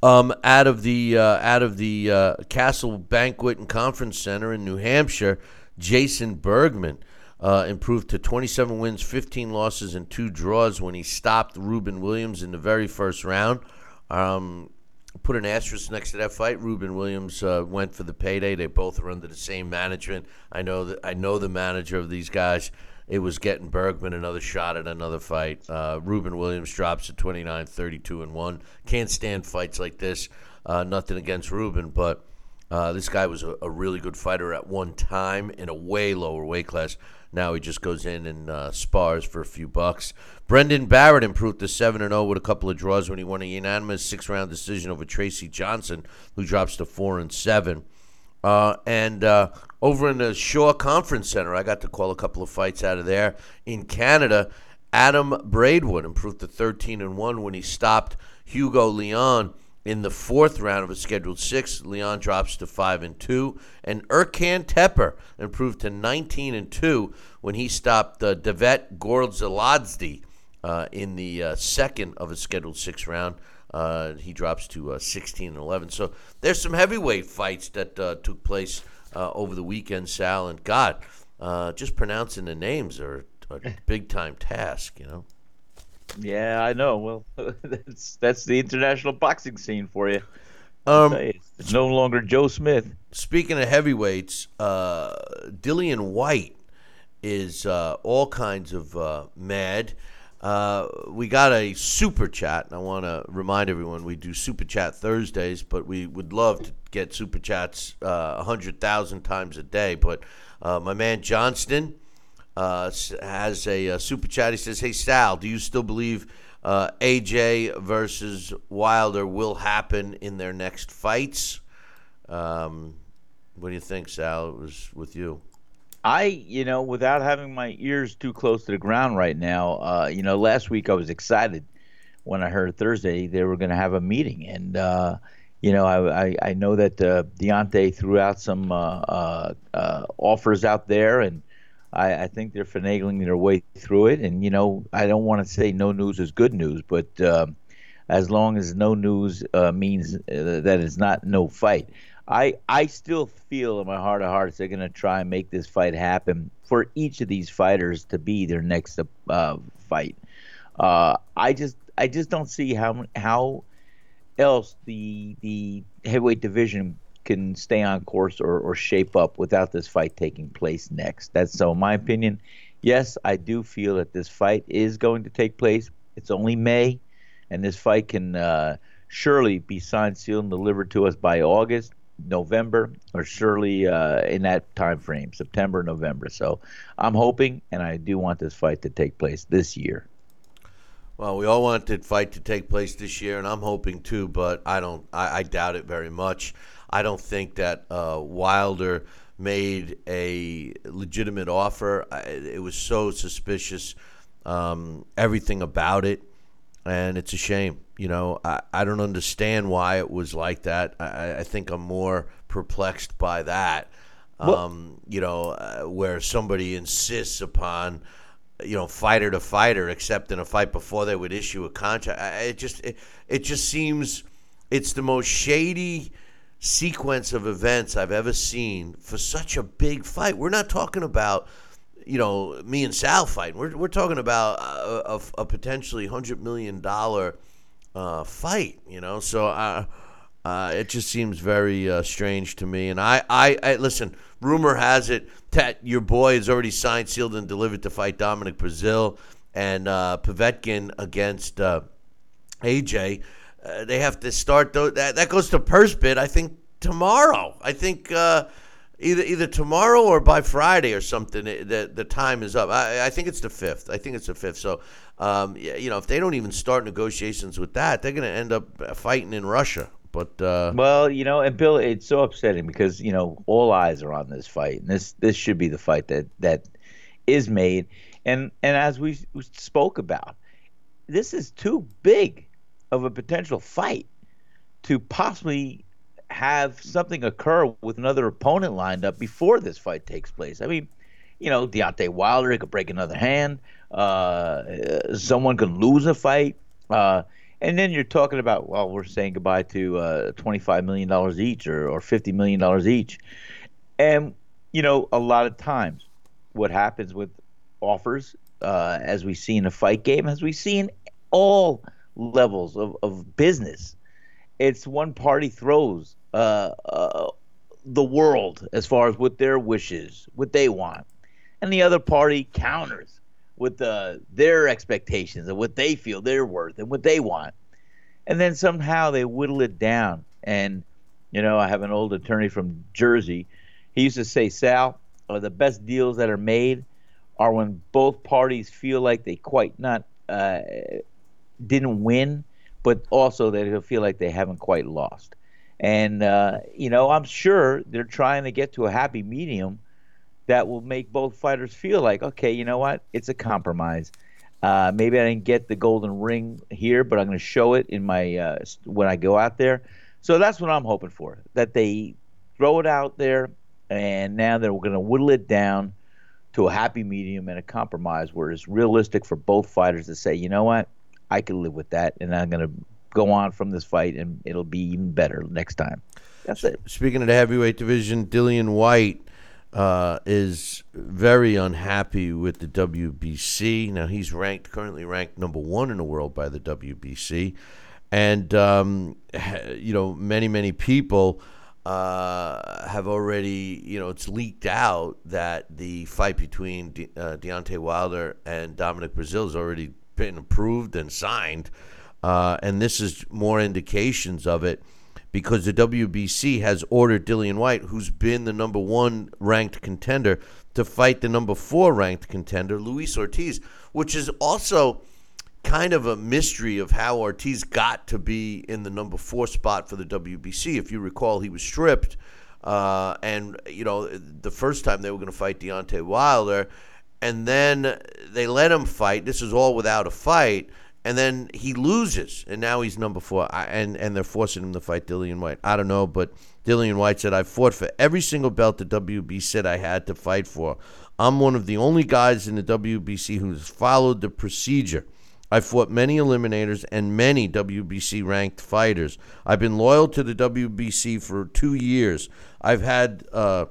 Um, out of the uh, out of the uh, Castle Banquet and Conference Center in New Hampshire, Jason Bergman uh, improved to 27 wins, 15 losses, and two draws when he stopped Ruben Williams in the very first round. Um, put an asterisk next to that fight. Ruben Williams uh, went for the payday. They both are under the same management. I know that I know the manager of these guys. It was getting Bergman another shot at another fight. Uh, Ruben Williams drops to 29, 32, and 1. Can't stand fights like this. Uh, nothing against Ruben, but uh, this guy was a, a, really good fighter at one time in a way lower weight class. Now he just goes in and uh, spars for a few bucks. Brendan Barrett improved to 7 0 with a couple of draws when he won a unanimous six round decision over Tracy Johnson, who drops to 4 and 7. Uh, and uh, over in the Shaw Conference Center, I got to call a couple of fights out of there. In Canada, Adam Braidwood improved to 13 and 1 when he stopped Hugo Leon in the fourth round of a scheduled six. Leon drops to 5 and 2. And Erkan Teper improved to 19 and 2 when he stopped uh, Devet uh, in the uh, second of a scheduled six round. Uh, he drops to uh, 16 and 11. So there's some heavyweight fights that uh, took place uh, over the weekend, Sal. And God, uh, just pronouncing the names are a big time task, you know. Yeah, I know. Well, that's that's the international boxing scene for you. Um, it's no longer Joe Smith. Speaking of heavyweights, uh, Dillian Whyte is all kinds of mad. Uh, we got a super chat, and I want to remind everyone we do super chat Thursdays, but we would love to get super chats uh, 100,000 times a day. But uh, my man Johnston uh, has a, a, super chat. He says, Hey, Sal, do you still believe uh, AJ versus Wilder will happen in their next fights? Um, what do you think, Sal? It was with you. I, you know, without having my ears too close to the ground right now, uh, you know, last week I was excited when I heard Thursday they were going to have a meeting, and uh, you know, I, I, I know that uh, Deontay threw out some uh, uh, uh, offers out there, and I, I think they're finagling their way through it. And you know, I don't want to say no news is good news, but um, as long as no news uh, means uh, that it's not no fight. I I still feel in my heart of hearts they're going to try and make this fight happen for each of these fighters to be their next uh, fight. Uh, I just I just don't see how how else the the heavyweight division can stay on course or, or shape up without this fight taking place next. That's so my opinion. Yes, I do feel that this fight is going to take place. It's only May, and this fight can uh, surely be signed, sealed, and delivered to us by August. November or surely uh, in that time frame, September, November. So I'm hoping, and I do want this fight to take place this year. Well, we all want the fight to take place this year, and I'm hoping too, but I don't. I, I doubt it very much. I don't think that uh, Wilder made a legitimate offer. I, it was so suspicious, um, everything about it, and it's a shame. You know, I, I don't understand why it was like that. I, I think I'm more perplexed by that. Um, you know, uh, where somebody insists upon, you know, fighter to fighter, except in a fight before they would issue a contract. I, it just it, it just seems it's the most shady sequence of events I've ever seen for such a big fight. We're not talking about you know me and Sal fighting. We're we're talking about a, a, a potentially hundred million dollar uh, fight. You know, so uh, uh, it just seems very uh, strange to me. And I, I, I, listen. Rumor has it that your boy is already signed, sealed, and delivered to fight Dominic Breazeale and uh, Povetkin against uh, they have to start though. That that goes to purse bid. I think tomorrow. I think. you either either tomorrow or by Friday or something. The the time is up. I, I think it's the fifth. I think it's the fifth. So, um, you know, if they don't even start negotiations with that, they're going to end up uh, fighting in Russia. But uh, Well, you know, and Bill, it's so upsetting because you know all eyes are on this fight, and this this should be the fight that that is made, and and as we spoke about, this is too big of a potential fight to possibly have something occur with another opponent lined up before this fight takes place. I mean, you know, Deontay Wilder could break another hand. Uh, someone could lose a fight. Uh, and then you're talking about, well, we're saying goodbye to uh, $25 million each or, or $50 million each. And, you know, a lot of times what happens with offers, uh, as we see in a fight game, as we see in all levels of, of business, it's one party throws uh, uh, the world as far as what their wishes, what they want, and the other party counters with uh, their expectations and what they feel they're worth and what they want, and then somehow they whittle it down. And you know, I have an old attorney from Jersey. He used to say, "Sal, uh, the best deals that are made are when both parties feel like they quite not uh, didn't win, but also that they feel like they haven't quite lost." And uh, you know, I'm sure they're trying to get to a happy medium that will make both fighters feel like, okay, you know what, it's a compromise. Uh, maybe I didn't get the golden ring here, but I'm going to show it in my uh, when I go out there. So that's what I'm hoping for. That they throw it out there, and now they're going to whittle it down to a happy medium and a compromise where it's realistic for both fighters to say, you know what, I can live with that, and I'm going to go on from this fight, and it'll be even better next time. That's it. Speaking of the heavyweight division, Dillian Whyte uh, is very unhappy with the WBC. Now he's ranked currently ranked number one in the world by the WBC, and um, you know many many people uh, have already you know it's leaked out that the fight between De- uh, Deontay Wilder and Dominic Breazeale has already been approved and signed, uh, and this is more indications of it because the WBC has ordered Dillian Whyte, who's been the number one ranked contender, to fight the number four ranked contender, Luis Ortiz, which is also kind of a mystery of how Ortiz got to be in the number four spot for the WBC. If you recall, he was stripped. Uh, and, you know, the first time they were going to fight Deontay Wilder, and then they let him fight. This is all without a fight and then he loses, and now he's number four, I, and and they're forcing him to fight Dillian Whyte. I don't know, but Dillian Whyte said I fought for every single belt the WB said I had to fight for. I'm one of the only guys in the WBC who's followed the procedure. I fought many eliminators and many WBC ranked fighters. I've been loyal to the WBC for two years. I've had. Uh,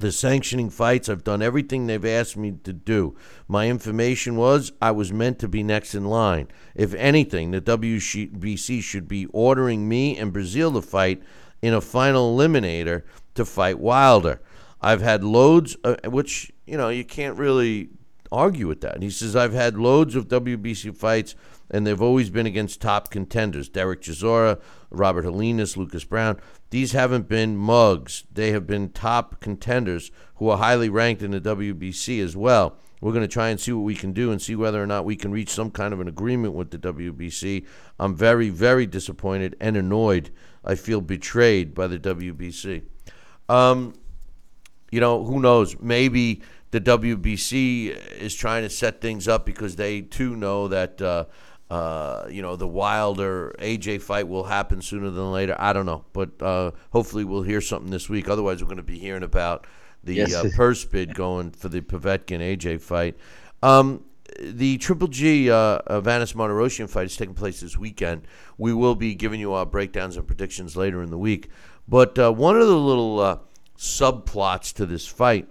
the sanctioning fights. I've done everything they've asked me to do. My information was I was meant to be next in line. If anything, the WBC should be ordering me and Breazeale to fight in a final eliminator to fight Wilder. I've had loads, uh, which, you know, you can't really argue with that. And he says, I've had loads of WBC fights, and they've always been against top contenders Derek Chisora, Robert Helenius, Lucas Browne. These haven't been mugs. They have been top contenders who are highly ranked in the WBC as well. We're going to try and see what we can do and see whether or not we can reach some kind of an agreement with the WBC. I'm very, very disappointed and annoyed. I feel betrayed by the WBC. Um, you know, who knows? Maybe the WBC is trying to set things up because they too know that uh, uh, you know the Wilder AJ fight will happen sooner than later. I don't know, but uh, hopefully we'll hear something this week. Otherwise, we're going to be hearing about the Yes. uh, purse bid going for the Povetkin AJ fight. Um, the Triple G uh, Vanes Martirosyan fight is taking place this weekend. We will be giving you our breakdowns and predictions later in the week. But uh, one of the little uh, subplots to this fight,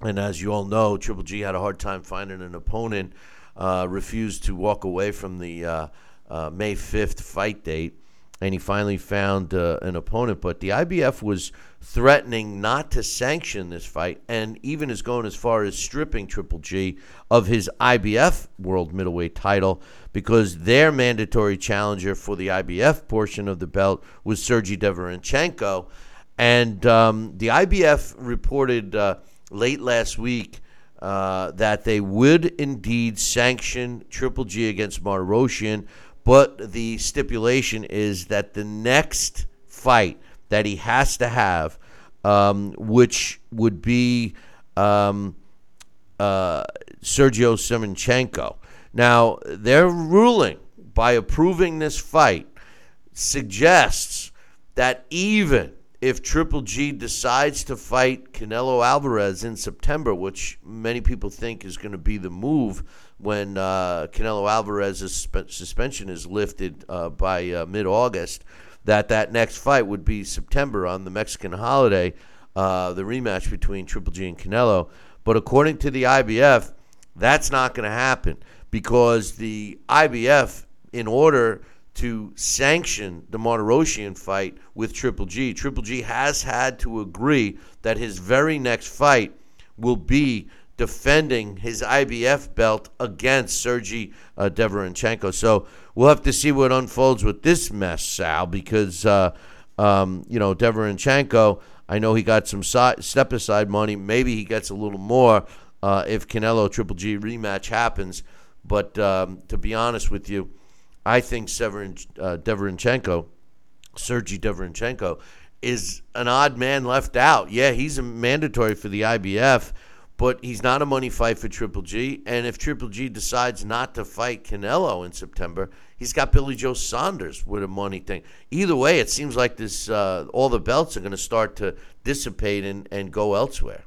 and as you all know, Triple G had a hard time finding an opponent, uh, refused to walk away from the uh, uh, May 5th fight date, and he finally found uh, an opponent. But the IBF was threatening not to sanction this fight, and even is going as far as stripping Triple G of his IBF World Middleweight title because their mandatory challenger for the IBF portion of the belt was Sergey Deverenchenko. And um, the IBF reported uh, late last week uh, that they would indeed sanction Triple G against Martirosyan, but the stipulation is that the next fight that he has to have, um, which would be um, uh, Sergio Semenchenko. Now, their ruling by approving this fight suggests that even if Triple G decides to fight Canelo Alvarez in September, which many people think is going to be the move when uh, Canelo Alvarez's sp- suspension is lifted uh, by uh, mid-August, that that next fight would be September on the Mexican holiday, uh, the rematch between Triple G and Canelo. But according to the IBF, that's not going to happen because the IBF, in order to sanction the Martirosyan fight with Triple G. Triple G has had to agree that his very next fight will be defending his IBF belt against Sergey uh, Deverenchenko. So we'll have to see what unfolds with this mess, Sal, because uh, um, you know Deverenchenko. I know he got some side, step aside money. Maybe he gets a little more uh, if Canelo Triple G rematch happens. But um, to be honest with you I think Severin, uh, Deverenchenko, Sergey Deverenchenko, is an odd man left out. Yeah, he's a mandatory for the IBF, but he's not a money fight for Triple G. And if Triple G decides not to fight Canelo in September, he's got Billy Joe Saunders with a money thing. Either way, it seems like this uh, all the belts are going to start to dissipate and, and go elsewhere.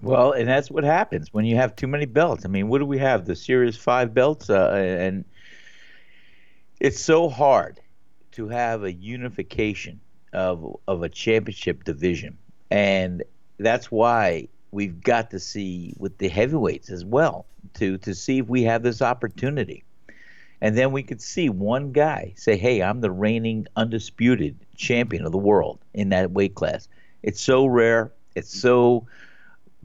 Well, and that's what happens when you have too many belts. I mean, what do we have? The Series Five belts, uh, and it's so hard to have a unification of of a championship division, and that's why we've got to see with the heavyweights as well to to see if we have this opportunity, and then we could see one guy say, "Hey, I'm the reigning undisputed champion of the world in that weight class." It's so rare. It's so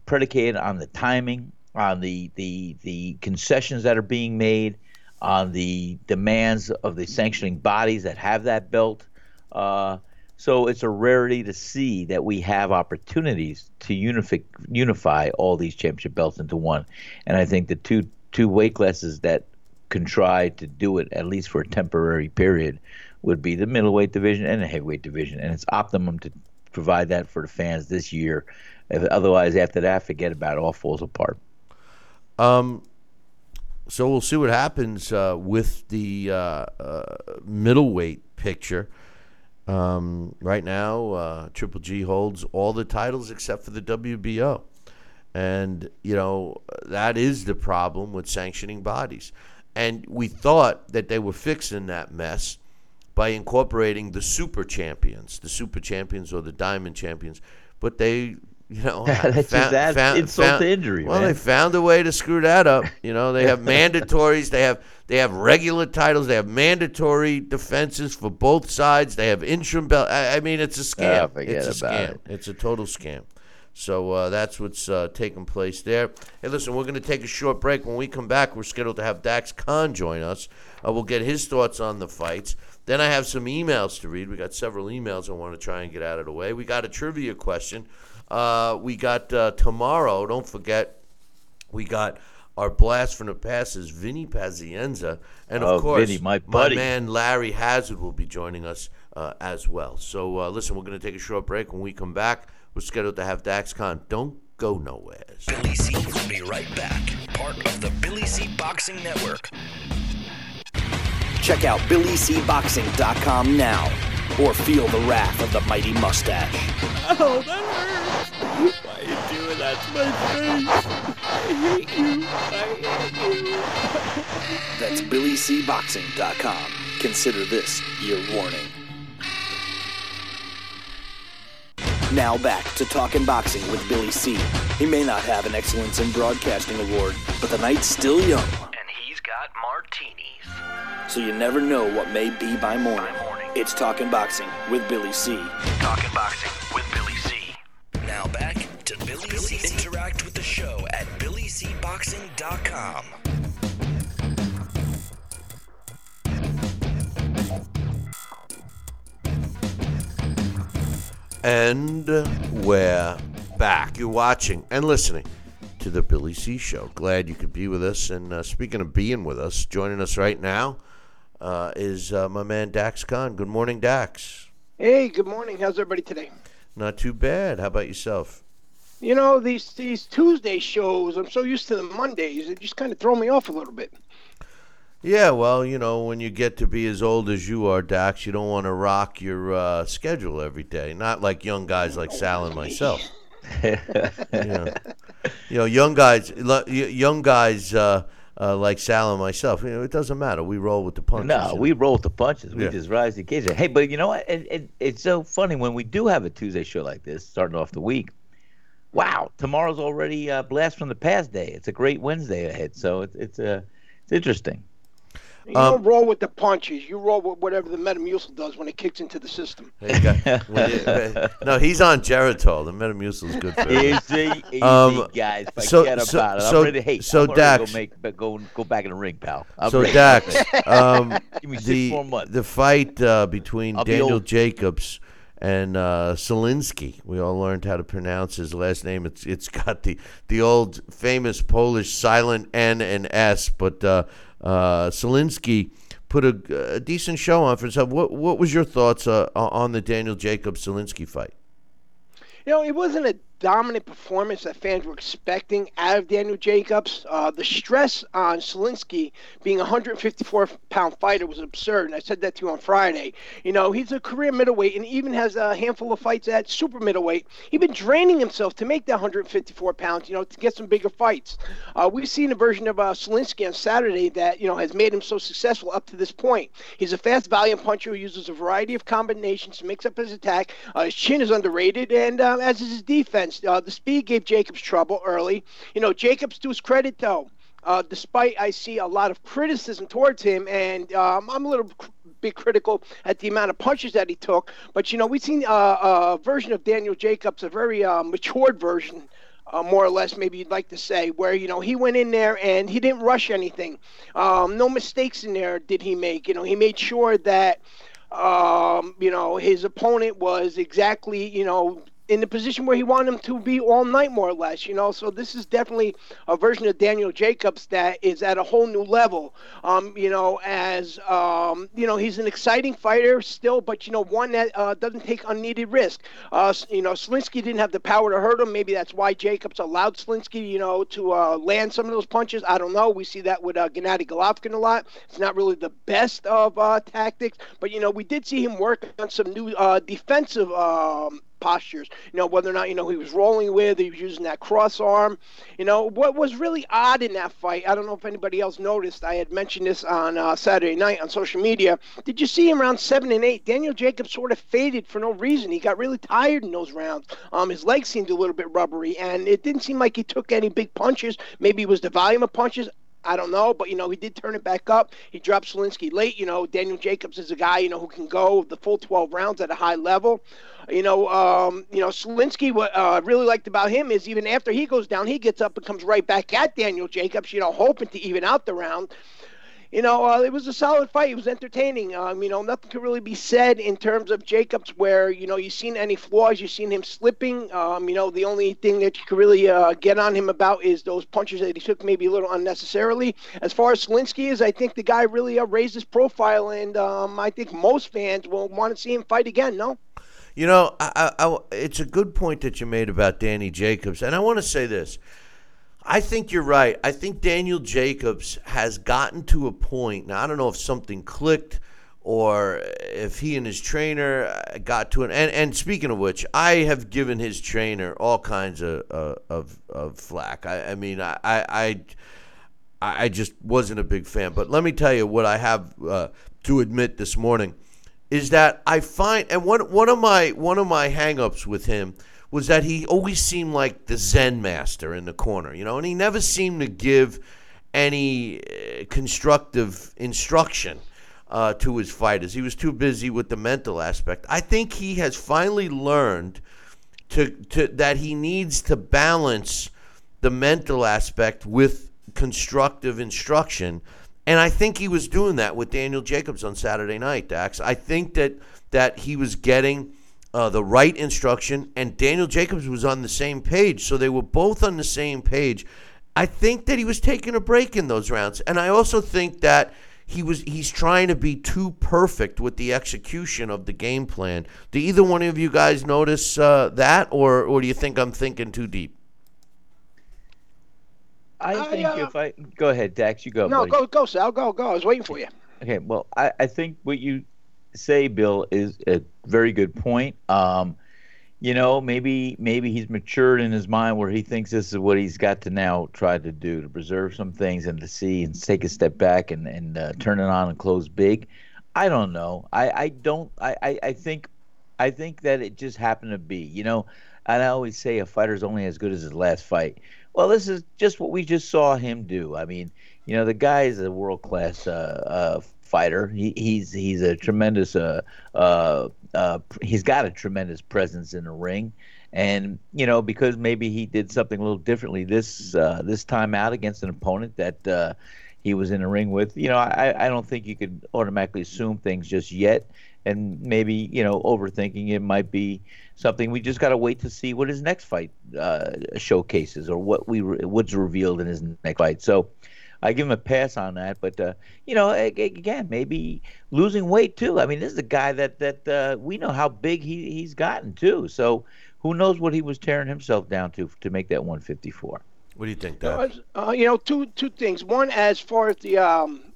predicated on the timing, on the the the concessions that are being made on the demands of the sanctioning bodies that have that belt. Uh, so it's a rarity to see that we have opportunities to unify, unify all these championship belts into one. And I think the two two weight classes that can try to do it at least for a temporary period would be the middleweight division and the heavyweight division. And it's optimum to provide that for the fans this year. If, otherwise, after that, forget about it. All falls apart. Um, so we'll see what happens uh, with the uh, uh, middleweight picture. Um, right now, uh, Triple G holds all the titles except for the WBO. And, you know, that is the problem with sanctioning bodies. And we thought that they were fixing that mess by incorporating the super champions, the super champions or the diamond champions. But they you know, that's found, that found, insult found, to injury. Well, man. they found a way to screw that up. You know, they have mandatories. They have they have regular titles. They have mandatory defenses for both sides. They have interim belt. I, I mean, it's a scam. Oh, it's a scam. It. It's a total scam. So uh, that's what's uh, taking place there. Hey, listen, we're going to take a short break. When we come back, we're scheduled to have Dax Khan join us. Uh, we'll get his thoughts on the fights. Then I have some emails to read. We got several emails I want to try and get out of the way. We got a trivia question. Uh, we got uh, tomorrow. Don't forget, we got our blast from the past is Vinny Pazienza, and of oh, course, Vinny, my, buddy. my man Larry Hazzard will be joining us uh, as well. So uh, listen, we're going to take a short break. When we come back, we're scheduled to have Dax Khan. Don't go nowhere. Billy C will be right back. Part of the Billy C Boxing Network. Check out BillyCBoxing.com now, or feel the wrath of the mighty mustache. Oh, that hurts. Why are you doing that to my face? I hate you. I hate you. That's BillyCBoxing.com. Consider this your warning. Now back to Talking Boxing with Billy C. He may not have an Excellence in Broadcasting award, but the night's still young. And got martinis. So you never know what may be by morning. By morning. It's Talking Boxing with Billy C. Talking Boxing with Billy C. Now back to Billy, Billy C. Interact with the show at BillyCBoxing.com. And we're back. You're watching and listening to the Billy C Show. Glad you could be with us. And uh, speaking of being with us, joining us right now uh, is uh, my man Dax Khan. Good morning, Dax. Hey, good morning. How's everybody today? Not too bad. How about yourself? You know these these Tuesday shows. I'm so used to the Mondays. It just kind of throw me off a little bit. Yeah, well, you know, when you get to be as old as you are, Dax, you don't want to rock your uh, schedule every day. Not like young guys like Sal and myself. You, know, you know, young guys, young guys uh, uh, like Sal and myself. You know, it doesn't matter. We roll with the punches. No, you know? we roll with the punches. We Yeah. just rise to the occasion. Hey, but you know what? It, it, it's so funny when we do have a Tuesday show like this, starting off the week. Wow, tomorrow's already uh, blast from the past day. It's a great Wednesday ahead, so it's it's uh, it's interesting. You Um, don't roll with the punches. You roll with whatever the Metamucil does when it kicks into the system. Hey, guy- no, he's on Geritol. The Metamucil's good for him. Easy, easy, Um, guys. so- Forget so- about it. I'm so- ready. Hey, so I'm Dax- go make, go go back in the ring, pal. I'm so ready. Dax, um, Give me six the more months. the fight uh, between I'll Daniel old. Jacobs and uh, Sulecki. We all learned how to pronounce his last name. It's it's got the the old famous Polish silent N and S, but uh, uh, Sulecki put a, a decent show on for himself. What what was your thoughts uh, on the Daniel Jacobs Sulecki fight? You know, it wasn't a dominant performance that fans were expecting out of Daniel Jacobs. Uh, the stress on Sulecki being a 154 pound fighter was absurd, and I said that to you on Friday. You know, he's a career middleweight and even has a handful of fights at super middleweight. He's been draining himself to make that 154 pounds, you know, to get some bigger fights. Uh, we've seen a version of uh, Sulecki on Saturday that, you know, has made him so successful up to this point. He's a fast, valiant puncher who uses a variety of combinations to mix up his attack. Uh, his chin is underrated, and uh, as is his defense. Uh, the speed gave Jacobs trouble early. You know, Jacobs, to his credit, though, uh, despite I see a lot of criticism towards him, and um, I'm a little bit critical at the amount of punches that he took. But you know, we've seen uh, a version of Daniel Jacobs, a very uh, matured version. Uh, more or less, maybe you'd like to say, where you know he went in there and he didn't rush anything. Um, no mistakes in there did he make. You know, he made sure that um, you know his opponent was exactly you know in the position where he wanted him to be all night, more or less. You know, so this is definitely a version of Daniel Jacobs that is at a whole new level. Um, you know, as um, you know, he's an exciting fighter still, but you know, one that uh, doesn't take unneeded risk. Uh, you know, Sulecki didn't have the power to hurt him. Maybe that's why Jacobs allowed Sulecki, you know, to uh, land some of those punches. I don't know. We see that with uh, Gennady Golovkin a lot. It's not really the best of uh, tactics, but you know, we did see him work on some new uh, defensive. Um, postures. You know, whether or not, you know, he was rolling with, he was using that cross arm. You know, what was really odd in that fight, I don't know if anybody else noticed, I had mentioned this on uh, Saturday night on social media. Did you see him around seven and eight? Daniel Jacobs sort of faded for no reason. He got really tired in those rounds. Um, his legs seemed a little bit rubbery, and it didn't seem like he took any big punches. Maybe it was the volume of punches. I don't know, but you know he did turn it back up. He dropped Sulecki late. You know Daniel Jacobs is a guy you know who can go the full 12 rounds at a high level. You know, um, you know Sulecki. What uh, I really liked about him is even after he goes down, he gets up and comes right back at Daniel Jacobs. You know, hoping to even out the round. You know, uh, it was a solid fight. It was entertaining. Um, you know, nothing could really be said in terms of Jacobs where, you know, you've seen any flaws. You've seen him slipping. Um, you know, the only thing that you could really uh, get on him about is those punches that he took maybe a little unnecessarily. As far as Sulecki is, I think the guy really uh, raised his profile, and um, I think most fans will want to see him fight again, no? You know, I, I, it's a good point that you made about Danny Jacobs, and I want to say this. I think you're right. I think Daniel Jacobs has gotten to a point. Now, I don't know if something clicked or if he and his trainer uh, got to an. And, and speaking of which, I have given his trainer all kinds of of, of flack. I, I mean, I, I, I I just wasn't a big fan. But let me tell you what I have uh, to admit this morning is that I find and one one of my one of my hangups with him was that he always seemed like the Zen master in the corner, you know, and he never seemed to give any uh, constructive instruction uh, to his fighters. He was too busy with the mental aspect. I think he has finally learned to, to that he needs to balance the mental aspect with constructive instruction. And I think he was doing that with Daniel Jacobs on Saturday night, Dax. I think that that he was getting uh, the right instruction, and Daniel Jacobs was on the same page. So they were both on the same page. I think that he was taking a break in those rounds, and I also think that he was he's trying to be too perfect with the execution of the game plan. Do either one of you guys notice uh, that, or or do you think I'm thinking too deep? I I, think uh, if I go ahead, Dax, you go. No, buddy. go, go, Sal. Go, go. I was waiting for you. Okay, well, I, I think what you say, Bill, is a very good point. Um, you know, maybe maybe he's matured in his mind where he thinks this is what he's got to now try to do to preserve some things and to see and take a step back and and uh, turn it on and close big. I don't know. I I don't. I I, I think I think that it just happened to be. You know, and I always say a fighter's only as good as his last fight. Well, this is just what we just saw him do. I mean, you know, the guy is a world class uh, uh, fighter. He, he's he's a tremendous. Uh, uh, uh, he's got a tremendous presence in the ring, and you know because maybe he did something a little differently this uh, this time out against an opponent that uh, he was in a ring with. You know, I, I don't think you could automatically assume things just yet, and maybe you know overthinking it might be something we just got to wait to see what his next fight uh, showcases or what we re- what's revealed in his next fight. So. I give him a pass on that, but uh, you know, a- a- again, maybe losing weight too. I mean, this is a guy that that uh, we know how big he he's gotten too. So who knows what he was tearing himself down to to make that 154? What do you think, Doc? uh, you know, two two things. One, as far as the um,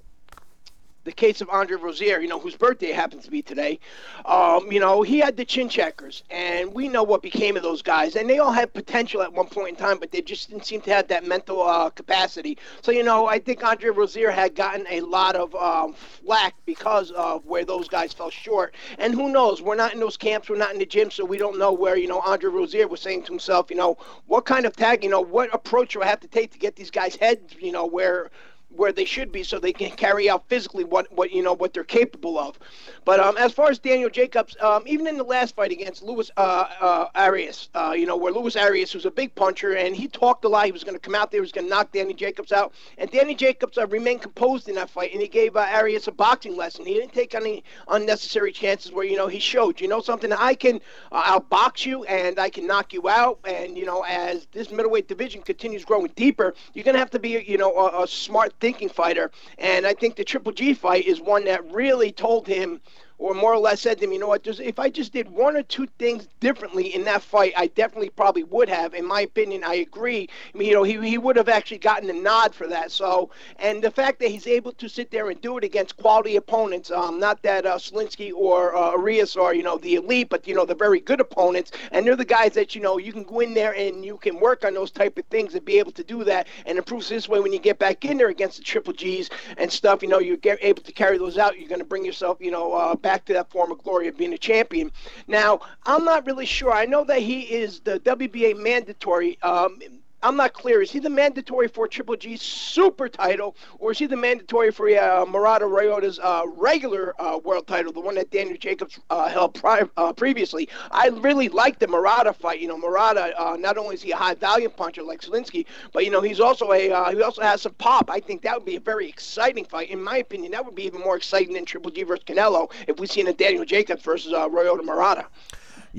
the case of Andre Rozier, you know, whose birthday happens to be today. Um, you know, he had the chin checkers, and we know what became of those guys. And they all had potential at one point in time, but they just didn't seem to have that mental uh, capacity. So, you know, I think Andre Rozier had gotten a lot of um, flack because of where those guys fell short. And who knows? We're not in those camps. We're not in the gym, so we don't know where, you know, Andre Rozier was saying to himself, you know, what kind of tag, you know, what approach do I have to take to get these guys' heads, you know, where where they should be so they can carry out physically what, what you know what they're capable of. But um, as far as Daniel Jacobs, um, even in the last fight against Luis uh, uh, Arias, uh, you know where Luis Arias was a big puncher and he talked a lot. He was going to come out there, he was going to knock Danny Jacobs out, and Danny Jacobs uh, remained composed in that fight and he gave uh, Arias a boxing lesson. He didn't take any unnecessary chances where you know he showed you know something I can uh, outbox you and I can knock you out. And you know as this middleweight division continues growing deeper, you're going to have to be you know a, a smart thinking fighter. And I think the Triple G fight is one that really told him, or more or less said to me, you know what, there's, if I just did one or two things differently in that fight, I definitely probably would have. In my opinion, I agree. I mean, you know, he, he would have actually gotten a nod for that. So, and the fact that he's able to sit there and do it against quality opponents, um, not that uh, Sulecki or uh, Arias are, you know, the elite, but, you know, the very good opponents. And they're the guys that, you know, you can go in there and you can work on those type of things and be able to do that and improve this way when you get back in there against the triple G's and stuff, you know, you're able to carry those out. You're going to bring yourself, you know, uh, back to that form of glory of being a champion. Now, I'm not really sure. I know that he is the WBA mandatory. Um, I'm not clear. Is he the mandatory for Triple G's super title, or is he the mandatory for uh, Murata Ryota's uh, regular uh, world title, the one that Daniel Jacobs uh, held pri- uh, previously? I really like the Murata fight. You know, Murata uh, not only is he a high value puncher like Zelinsky, but you know he's also a he also has some pop. I think that would be a very exciting fight. In my opinion, that would be even more exciting than Triple G versus Canelo if we seen a Daniel Jacobs versus Ryota Murata.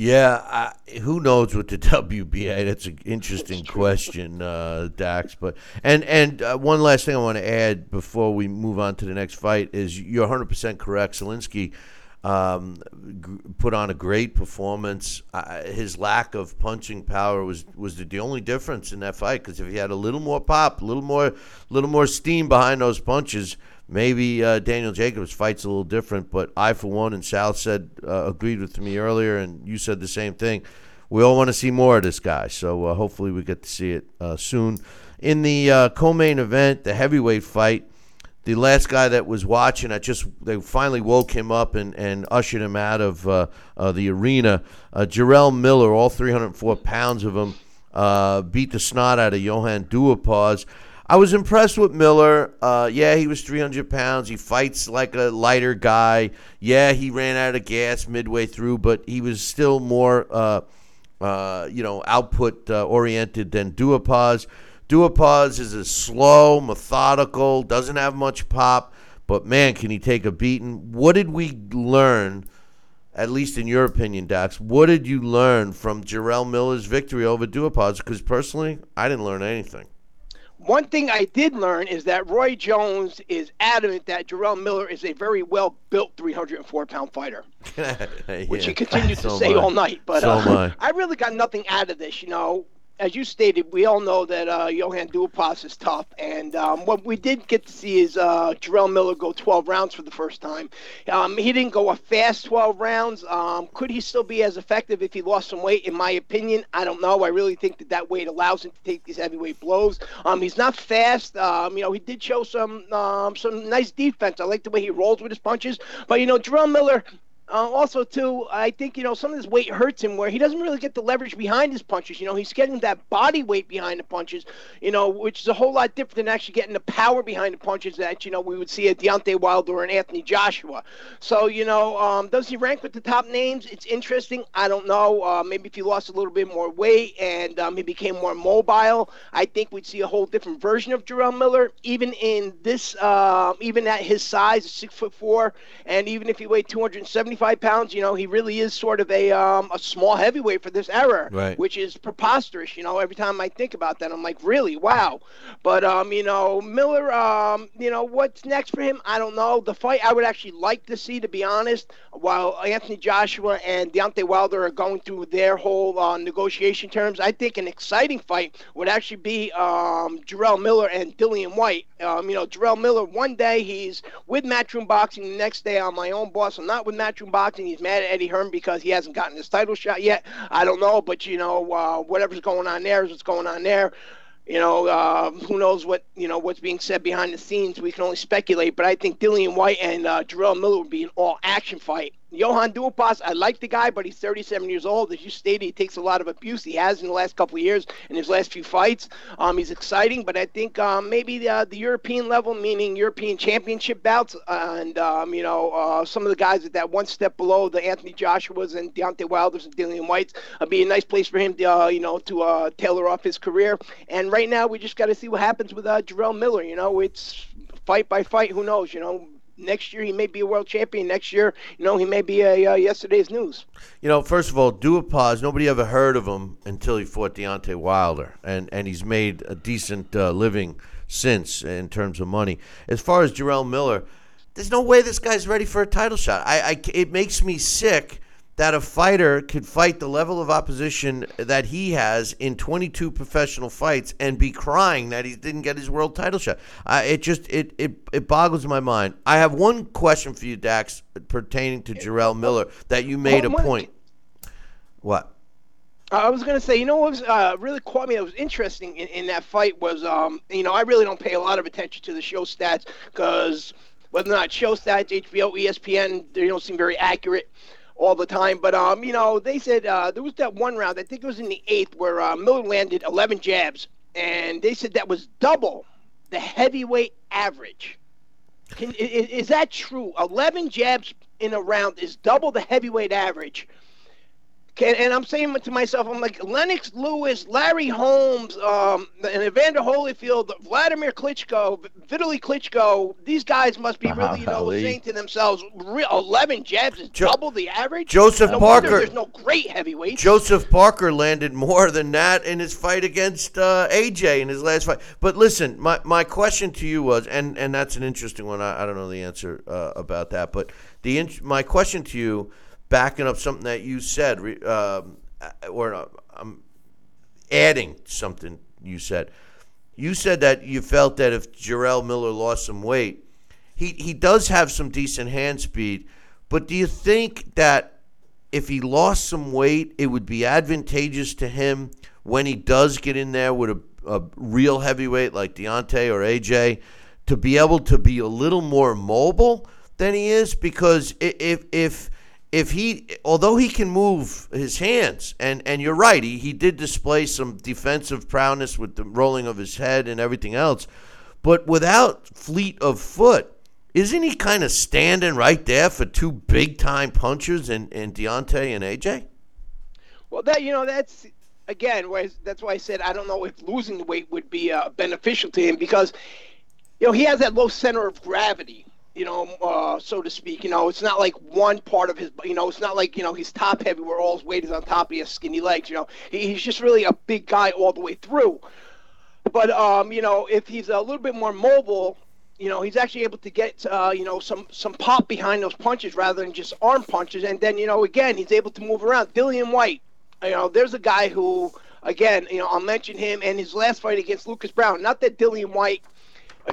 Yeah, I, who knows with the WBA? That's an interesting question, uh, Dax. But and and uh, one last thing I want to add before we move on to the next fight is you're 100 percent correct. Zelensky um, g- put on a great performance. Uh, his lack of punching power was was the, the only difference in that fight. Because if he had a little more pop, a little more, little more steam behind those punches, maybe uh, Daniel Jacobs fights a little different. But I, for one, and Sal said uh, agreed with me earlier, and you said the same thing. We all want to see more of this guy, so uh, hopefully we get to see it uh, soon. In the uh, co-main event, the heavyweight fight, the last guy that was watching, I just they finally woke him up and, and ushered him out of uh, the arena. Uh, Jarrell Miller, all 304 pounds of him, beat the snot out of Johann Duhaupas. I was impressed with Miller. Uh, yeah, he was 300 pounds. He fights like a lighter guy. Yeah, he ran out of gas midway through, but he was still more, uh, uh, you know, output uh, oriented than Duhaupas. Duhaupas is a slow, methodical, doesn't have much pop, but man, can he take a beating? What did we learn at least in your opinion, Dax, what did you learn from Jarrell Miller's victory over Duhaupas? Because personally, I didn't learn anything. One thing I did learn is that Roy Jones is adamant that Jarrell Miller is a very well built 304 pound fighter, which he continues So to say I. all night. But So uh, I. I really got nothing out of this. You know, as you stated, we all know that uh, Johann Duhaupas is tough, and um, what we did get to see is uh, Jarrell Miller go 12 rounds for the first time. Um, he didn't go a fast 12 rounds. Um, could he still be as effective if he lost some weight? In my opinion, I don't know. I really think that that weight allows him to take these heavyweight blows. Um, he's not fast. Um, you know, he did show some um, some nice defense. I like the way he rolls with his punches. But you know, Jarrell Miller. Uh, also, too, I think you know some of this weight hurts him where he doesn't really get the leverage behind his punches. You know, he's getting that body weight behind the punches. You know, which is a whole lot different than actually getting the power behind the punches that you know we would see at Deontay Wilder or an Anthony Joshua. So you know, um, does he rank with the top names? It's interesting. I don't know. Uh, maybe if he lost a little bit more weight and um, he became more mobile, I think we'd see a whole different version of Jarrell Miller. Even in this, uh, even at his size, six foot four, and even if he weighed 275 pounds, you know, he really is sort of a um, a small heavyweight for this era, Right. which is preposterous. You know, every time I think about that, I'm like, really, wow. But um, you know, Miller, um, you know, what's next for him? I don't know. The fight I would actually like to see, to be honest, while Anthony Joshua and Deontay Wilder are going through their whole uh, negotiation terms, I think an exciting fight would actually be um, Jarrell Miller and Dillian Whyte. Um, you know, Jarrell Miller, one day he's with Matchroom Boxing, the next day I'm my own boss. I'm not with Matchroom Boxing. He's mad at Eddie Hearn because he hasn't gotten his title shot yet. I don't know, but you know, uh, whatever's going on there is what's going on there. You know, uh, who knows what you know what's being said behind the scenes? We can only speculate. But I think Dillian Whyte and uh, Jarrell Miller would be an all-action fight. Johann Duhaupas, I like the guy, but he's 37 years old. As you stated, he takes a lot of abuse. He has in the last couple of years in his last few fights. Um, he's exciting, but I think um, maybe the, the European level, meaning European Championship bouts, and um, you know uh, some of the guys at that one step below the Anthony Joshua's and Deontay Wilder's and Dillian Whyte's, would be a nice place for him to uh, you know to uh, tailor off his career. And right now, we just got to see what happens with uh, Jarrell Miller. You know, it's fight by fight. Who knows? You know. Next year he may be a world champion. Next year, you know, he may be a uh, yesterday's news. You know, first of all, Duhaupas, nobody ever heard of him until he fought Deontay Wilder, and, and he's made a decent uh, living since in terms of money. As far as Jarrell Miller, there's no way this guy's ready for a title shot. I, I it makes me sick that a fighter could fight the level of opposition that he has in 22 professional fights and be crying that he didn't get his world title shot. Uh, it just it, it it boggles my mind. I have one question for you, Dax, pertaining to Jarrell Miller that you made a point. What? I was gonna say, you know, what was uh, really caught me. That was interesting in, in that fight was, um, you know, I really don't pay a lot of attention to the show stats because whether or not show stats, HBO, ESPN, they don't seem very accurate all the time. But um, you know, they said uh, there was that one round. I think it was in the eighth where uh, Miller landed 11 jabs, and they said that was double the heavyweight average. Can, is, is that true? 11 jabs in a round is double the heavyweight average. And I'm saying to myself, I'm like Lennox Lewis, Larry Holmes, um, and Evander Holyfield, Vladimir Klitschko, Vitaly Klitschko. These guys must be really, you know, Ali. saying to themselves, "Re- 11 jabs is Jo- double the average. Joseph no Parker. There's no great heavyweight. Joseph Parker landed more than that in his fight against uh, AJ in his last fight. But listen, my, my question to you was, and, and that's an interesting one. I, I don't know the answer uh, about that, but the my question to you, backing up something that you said, um, or uh, I'm adding something you said. You said that you felt that if Jarrell Miller lost some weight, he he does have some decent hand speed, but do you think that if he lost some weight, it would be advantageous to him when he does get in there with a, a real heavyweight like Deontay or AJ to be able to be a little more mobile than he is? Because if if if he, although he can move his hands, and, and you're right, he, he did display some defensive prowess with the rolling of his head and everything else, but without fleet of foot, isn't he kind of standing right there for two big time punchers in, in Deontay and AJ? Well, that you know, that's again, that's why I said I don't know if losing the weight would be uh, beneficial to him because you know he has that low center of gravity. You know, uh, so to speak. You know, it's not like one part of his, you know, it's not like, you know, he's top heavy where all his weight is on top, he has skinny legs, you know. He, he's just really a big guy all the way through. But, um, you know, if he's a little bit more mobile, you know, he's actually able to get, uh, you know, some, some pop behind those punches rather than just arm punches. And then, you know, again, he's able to move around. Dillian Whyte, you know, there's a guy who, again, you know, I'll mention him and his last fight against Lucas Browne. Not that Dillian Whyte –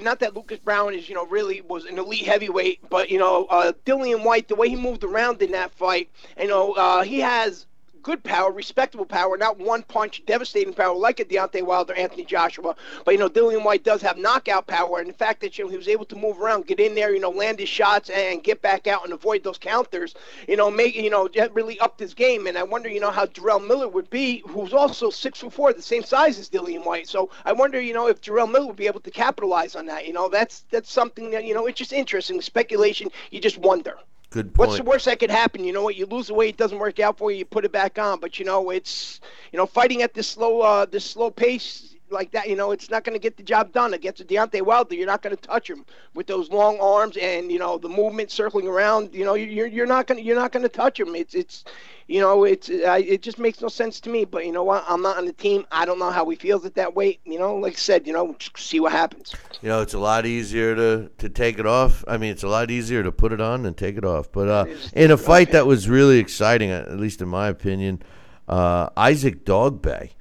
not that Lucas Browne is, you know, really was an elite heavyweight, but you know, uh, Dillian Whyte, the way he moved around in that fight, you know, uh, he has good power, respectable power, not one punch, devastating power like a Deontay Wilder, Anthony Joshua. But you know, Dillian Whyte does have knockout power, and the fact that you know he was able to move around, get in there, you know, land his shots and get back out and avoid those counters, you know, make you know really upped his game. And I wonder, you know, how Jarrell Miller would be, who's also six foot four, the same size as Dillian Whyte. So I wonder, you know, if Jarrell Miller would be able to capitalize on that. You know, that's that's something that you know it's just interesting. Speculation, you just wonder. Good point. What's the worst that could happen? You know what? You lose the weight, it doesn't work out for you. You put it back on, but you know it's you know fighting at this slow uh, this slow pace like that, you know, it's not going to get the job done against a Deontay Wilder. You're not going to touch him with those long arms and you know the movement circling around. You know, you're you're not going to you're not going to touch him. It's it's you know it's uh, it just makes no sense to me. But you know what? I'm not on the team. I don't know how he feels at that weight. You know, like I said, you know, see what happens. You know, it's a lot easier to, to take it off. I mean, it's a lot easier to put it on than take it off. But uh, in a fight that was really exciting, at least in my opinion, uh, Isaac Dogboe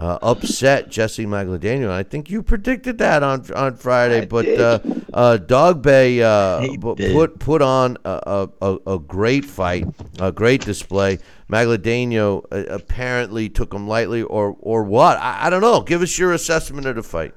uh, upset Jesse Magdaleno. I think you predicted that on on Friday, I but uh, uh, Dogboe uh, He put put on a, a, a, great fight, a great display. Magdaleno uh, apparently took him lightly, or or what? I, I don't know. Give us your assessment of the fight.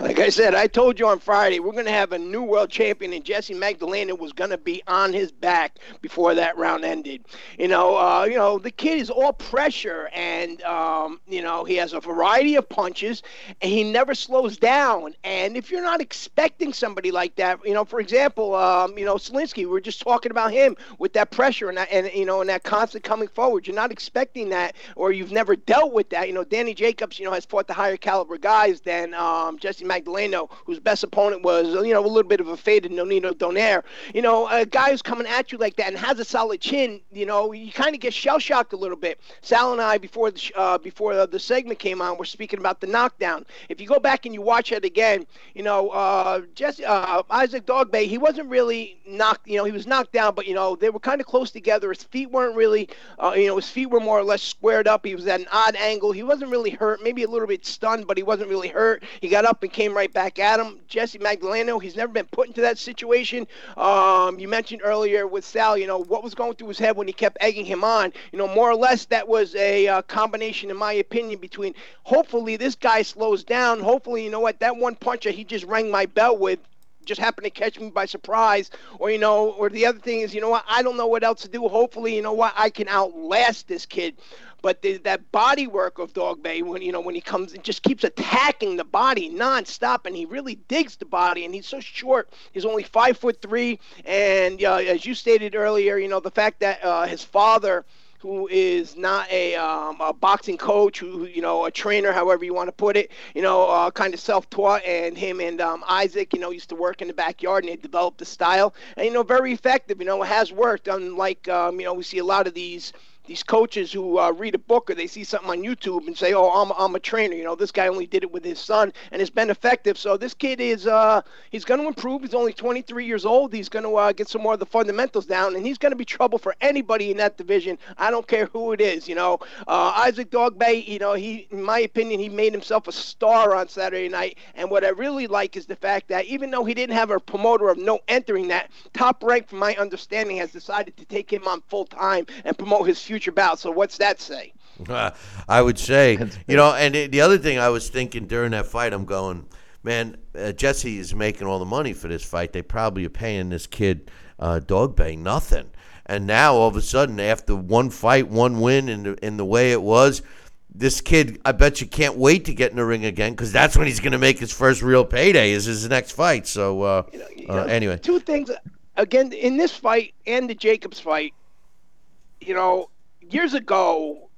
Like I said, I told you on Friday we're going to have a new world champion, and Jesse Magdaleno was going to be on his back before that round ended. You know, uh, you know the kid is all pressure, and um, you know he has a variety of punches, and he never slows down. And if you're not expecting somebody like that, you know, for example, um, you know Sulecki, we're just talking about him with that pressure and that, and you know, and that constant coming forward. You're not expecting that, or you've never dealt with that. You know, Danny Jacobs, you know, has fought the higher caliber guys than um, Jesse Magdaleno, whose best opponent was, you know, a little bit of a faded Nonito Donaire. You know, a guy who's coming at you like that and has a solid chin, you know, you kind of get shell shocked a little bit. Sal and I, before the uh, before the, the segment came on, were speaking about the knockdown. If you go back and you watch it again, you know, uh, Jesse, uh, Isaac Dogboe, he wasn't really knocked, you know, he was knocked down, but, you know, they were kind of close together. His feet weren't really, uh, you know, his feet were more or less squared up. He was at an odd angle. He wasn't really hurt, maybe a little bit stunned, but he wasn't really hurt. He got up and came right back at him. Jesse Magdaleno, he's never been put into that situation. Um, you mentioned earlier with Sal, you know, what was going through his head when he kept egging him on. You know, more or less that was a uh, combination, in my opinion, between hopefully this guy slows down. Hopefully, you know what, that one punch that he just rang my bell with just happened to catch me by surprise or you know or the other thing is you know what i don't know what else to do hopefully you know what i can outlast this kid but the, that body work of Dogboe, when you know when he comes and just keeps attacking the body nonstop, and he really digs the body, and he's so short. He's only five foot three, and uh, as you stated earlier, you know the fact that uh, his father who is not a, um, a boxing coach, who you know a trainer, however you want to put it, you know, uh, kind of self-taught, and him and um, Isaac, you know, used to work in the backyard, and they developed the style, and you know, very effective. You know, it has worked. Unlike um, you know, we see a lot of these these coaches who uh, read a book or they see something on YouTube and say, "Oh, I'm, I'm a trainer." You know, this guy only did it with his son, and it's been effective. So this kid is uh, he's going to improve. He's only 23 years old. He's going to uh, get some more of the fundamentals down, and he's going to be trouble for anybody in that division. I don't care who it is. You know, uh, Isaac Dogboe. You know, he, in my opinion, he made himself a star on Saturday night. And what I really like is the fact that even though he didn't have a promoter of no entering that top rank, from my understanding, has decided to take him on full time and promote his future bout. So what's that say? Uh, I would say, you know, and the other thing I was thinking during that fight, I'm going, man, uh, Jesse is making all the money for this fight. They probably are paying this kid, uh, Dogboe, nothing. And now all of a sudden, after one fight, one win, and the, in the way it was, this kid, I bet you can't wait to get in the ring again because that's when he's going to make his first real payday. Is his next fight? So uh, You uh, know, anyway, two things. Again, in this fight and the Jacobs fight, you know, years ago,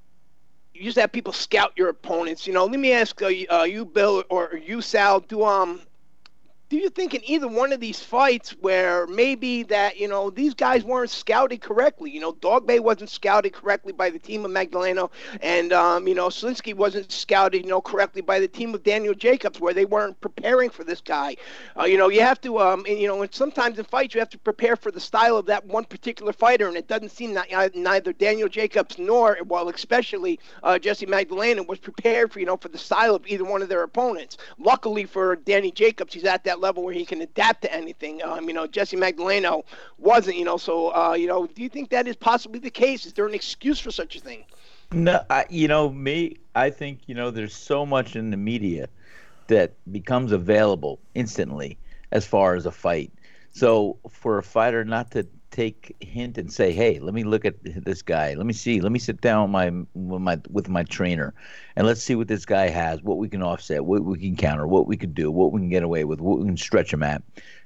you used to have people scout your opponents. You know, let me ask uh, you, uh, Bill, or you, Sal, do um, do you think in either one of these fights where maybe that you know these guys weren't scouted correctly? You know, Dogboe wasn't scouted correctly by the team of Magdaleno, and um, you know Sulecki wasn't scouted you know correctly by the team of Daniel Jacobs, where they weren't preparing for this guy. Uh, you know, you have to um, and, you know, and sometimes in fights you have to prepare for the style of that one particular fighter, and it doesn't seem that neither Daniel Jacobs nor, well, especially uh, Jesse Magdaleno was prepared for you know for the style of either one of their opponents. Luckily for Danny Jacobs, he's at that level where he can adapt to anything. Um, you know, Jesse Magdaleno wasn't, you know, so, uh, you know, do you think that is possibly the case? Is there an excuse for such a thing? No, I, you know, me, I think, you know, there's so much in the media that becomes available instantly as far as a fight. So for a fighter not to take hint and say, "Hey, let me look at this guy. Let me see. Let me sit down with my with my with my trainer, and let's see what this guy has. What we can offset. What we can counter. What we could do. What we can get away with. What we can stretch him at."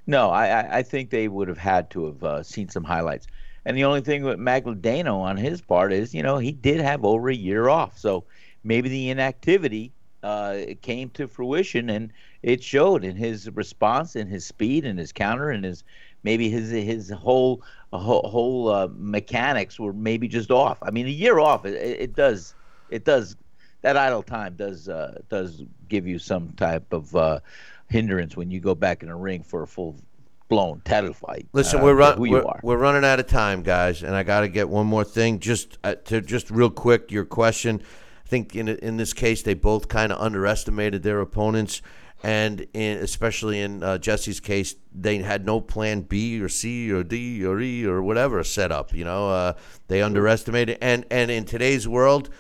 No, I I think they would have had to have uh, seen some highlights. And the only thing with Magdaleno on his part is, you know, he did have over a year off, so maybe the inactivity uh, came to fruition, and it showed in his response, in his speed, and his counter, and his maybe his his whole whole, uh, mechanics were maybe just off. I mean, a year off, it, it does it does that idle time does uh, does give you some type of uh, hindrance when you go back in the ring for a full blown title fight. Listen, uh, we're, run, we're, are. we're running out of time, guys, and I got to get one more thing. Just uh, to just real quick, your question. I think in in this case, they both kind of underestimated their opponents, and in, especially in uh, Jesse's case, they had no plan B or C or D or E or whatever set up. You know, uh, they underestimated, and and in today's world.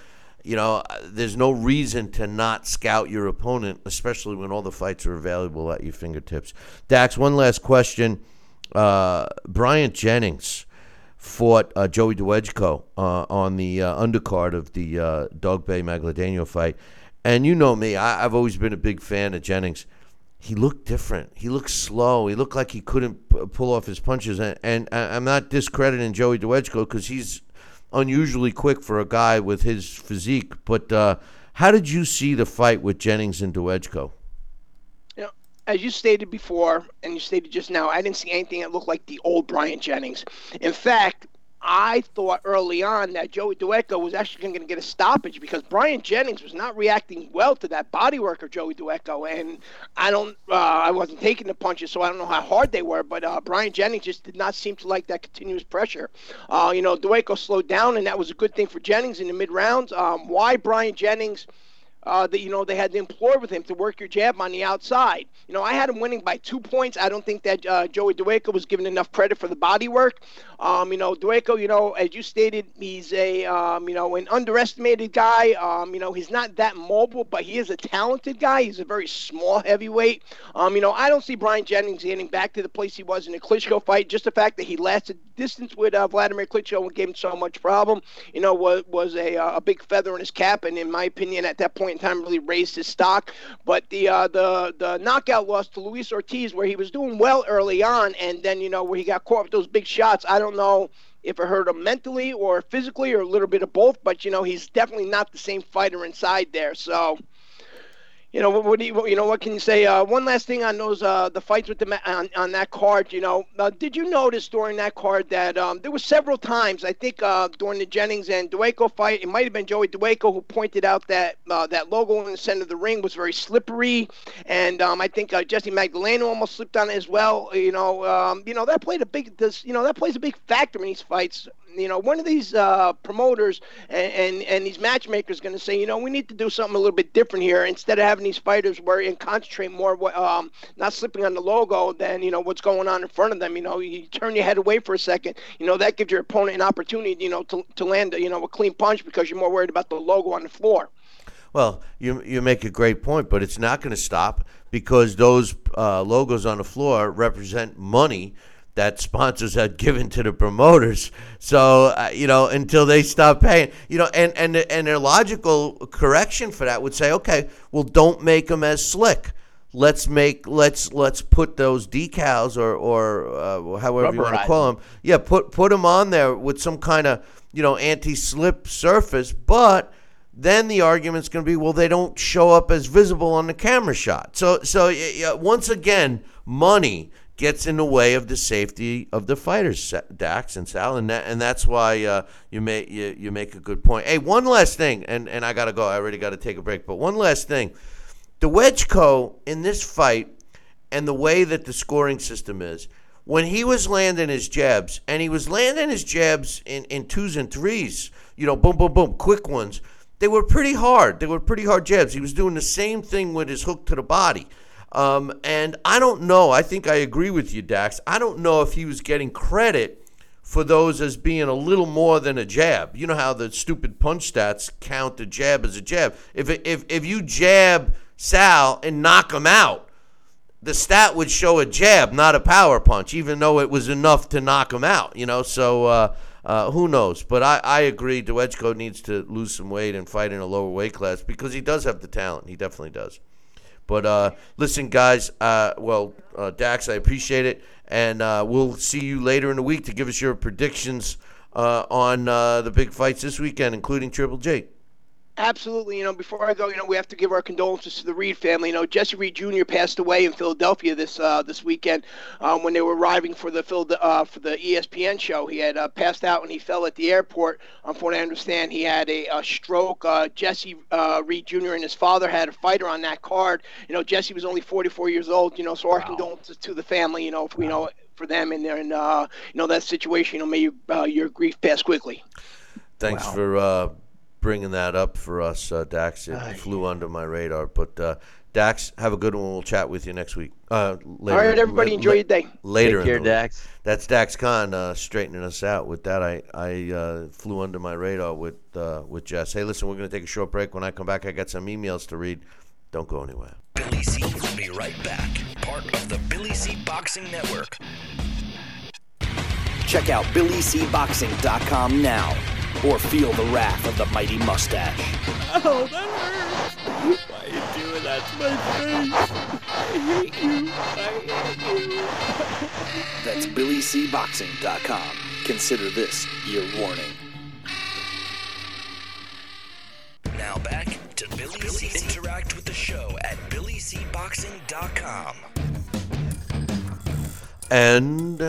You know, there's no reason to not scout your opponent, especially when all the fights are available at your fingertips. Dax, one last question. Uh, Bryant Jennings fought uh, Joey Dawejko uh, on the uh, undercard of the uh, Dog Bay Magdaleno fight. And you know me, I, I've always been a big fan of Jennings. He looked different. He looked slow. He looked like he couldn't p- pull off his punches. And, and I'm not discrediting Joey Dawejko because he's unusually quick for a guy with his physique. But uh, how did you see the fight with Jennings and know, as you stated before, and you stated just now, I didn't see anything that looked like the old Bryant Jennings. In fact, I thought early on that Joey Dawejko was actually going to get a stoppage because Bryant Jennings was not reacting well to that body work of Joey Dawejko, and I don't, uh, I wasn't taking the punches, so I don't know how hard they were, but uh, Bryant Jennings just did not seem to like that continuous pressure. Uh, you know, Dawejko slowed down, and that was a good thing for Jennings in the mid rounds. Um, why Bryant Jennings? uh, that you know they had to implore with him to work your jab on the outside. You know, I had him winning by two points. I don't think that uh, Joey Dawejko was given enough credit for the body work. Um, you know, Dawejko, you know, as you stated, he's a um, you know an underestimated guy. Um, you know, he's not that mobile, but he is a talented guy. He's a very small heavyweight. Um, you know, I don't see Bryant Jennings getting back to the place he was in the Klitschko fight. Just the fact that he lasted distance with uh, Vladimir Klitschko and gave him so much problem, you know, was was a uh, a big feather in his cap, and in my opinion, at that point in time, really raised his stock. But the uh, the the knockout loss to Luis Ortiz, where he was doing well early on, and then you know where he got caught with those big shots. I don't know if it hurt him mentally or physically or a little bit of both, but you know he's definitely not the same fighter inside there. So you know what, what do you you know what can you say? Uh, one last thing on those uh, the fights with the on, on that card. You know, uh, did you notice during that card that um, there were several times? I think uh, during the Jennings and Dawejko fight, it might have been Joey Dawejko who pointed out that uh, that logo in the center of the ring was very slippery, and um, I think uh, Jesse Magdaleno almost slipped on it as well. You know, um, you know that played a big this you know that plays a big factor in these fights you know, one of these uh, promoters and, and, and these matchmakers going to say, you know, we need to do something a little bit different here. Instead of having these fighters worry and concentrate more, um, not slipping on the logo, than you know what's going on in front of them. You know, you turn your head away for a second. You know, that gives your opponent an opportunity, you know, to, to land, you know, a clean punch because you're more worried about the logo on the floor. Well, you you make a great point, but it's not going to stop because those uh, logos on the floor represent money that sponsors had given to the promoters. So uh, you know, until they stop paying, you know, and and and their logical correction for that would say, okay, well, don't make them as slick. Let's make let's let's put those decals or or uh, however you want to call them. Yeah, put put them on there with some kind of you know anti-slip surface, but then the argument's going to be, well, they don't show up as visible on the camera shot. So, so uh, once again, money gets in the way of the safety of the fighters, Dax and Sal, and that, and that's why uh, you make you, you make a good point. Hey, one last thing, and and I gotta go. I already got to take a break, but one last thing, the Dawejko in this fight, and the way that the scoring system is. When he was landing his jabs, and he was landing his jabs in, in twos and threes, you know, boom, boom, boom, quick ones, they were pretty hard. They were pretty hard jabs. He was doing the same thing with his hook to the body. Um, and I don't know. I think I agree with you, Dax. I don't know if he was getting credit for those as being a little more than a jab. You know how the stupid punch stats count a jab as a jab. If if if you jab Sal and knock him out, the stat would show a jab, not a power punch, even though it was enough to knock him out. You know, so. Uh, uh, who knows? But I, I agree. Dawejko needs to lose some weight and fight in a lower weight class because he does have the talent. He definitely does. But uh, listen, guys. Uh, well, uh, Dax, I appreciate it, and uh, we'll see you later in the week to give us your predictions uh, on uh, the big fights this weekend, including Triple G. Absolutely. You know, before I go, you know, we have to give our condolences to the Reed family. You know, Jesse Reed Jr. passed away in Philadelphia this uh, this weekend um, when they were arriving for the uh, for the ESPN show. He had uh, passed out and he fell at the airport. Um, from what I understand, he had a, a stroke. Uh, Jesse uh, Reed Jr. and his father had a fighter on that card. You know, Jesse was only 44 years old. You know, so our wow. condolences to the family. You know, if we know for them in there and uh, you know that situation. You know, may you, your grief pass quickly. Thanks wow. for bringing that up for us, uh, Dax. It uh, flew under my radar. But uh, Dax, have a good one. We'll chat with you next week. Uh, later, All right, everybody, la- enjoy la- your day. Later, Take care, Dax. That's Dax Khan uh, straightening us out. With that, I I uh, flew under my radar with uh, with Jess. Hey, listen, we're going to take a short break. When I come back, I got some emails to read. Don't go anywhere. Billy C will be right back. Part of the Billy C Boxing Network. Check out BillyCBoxing.com now or feel the wrath of the mighty mustache. Oh, that hurts. Why are you doing that to my face? I hate you. I hate you. That's BillyCBoxing.com. Consider this your warning. Now back to Billy, Billy C. Interact with the show at BillyCBoxing.com. And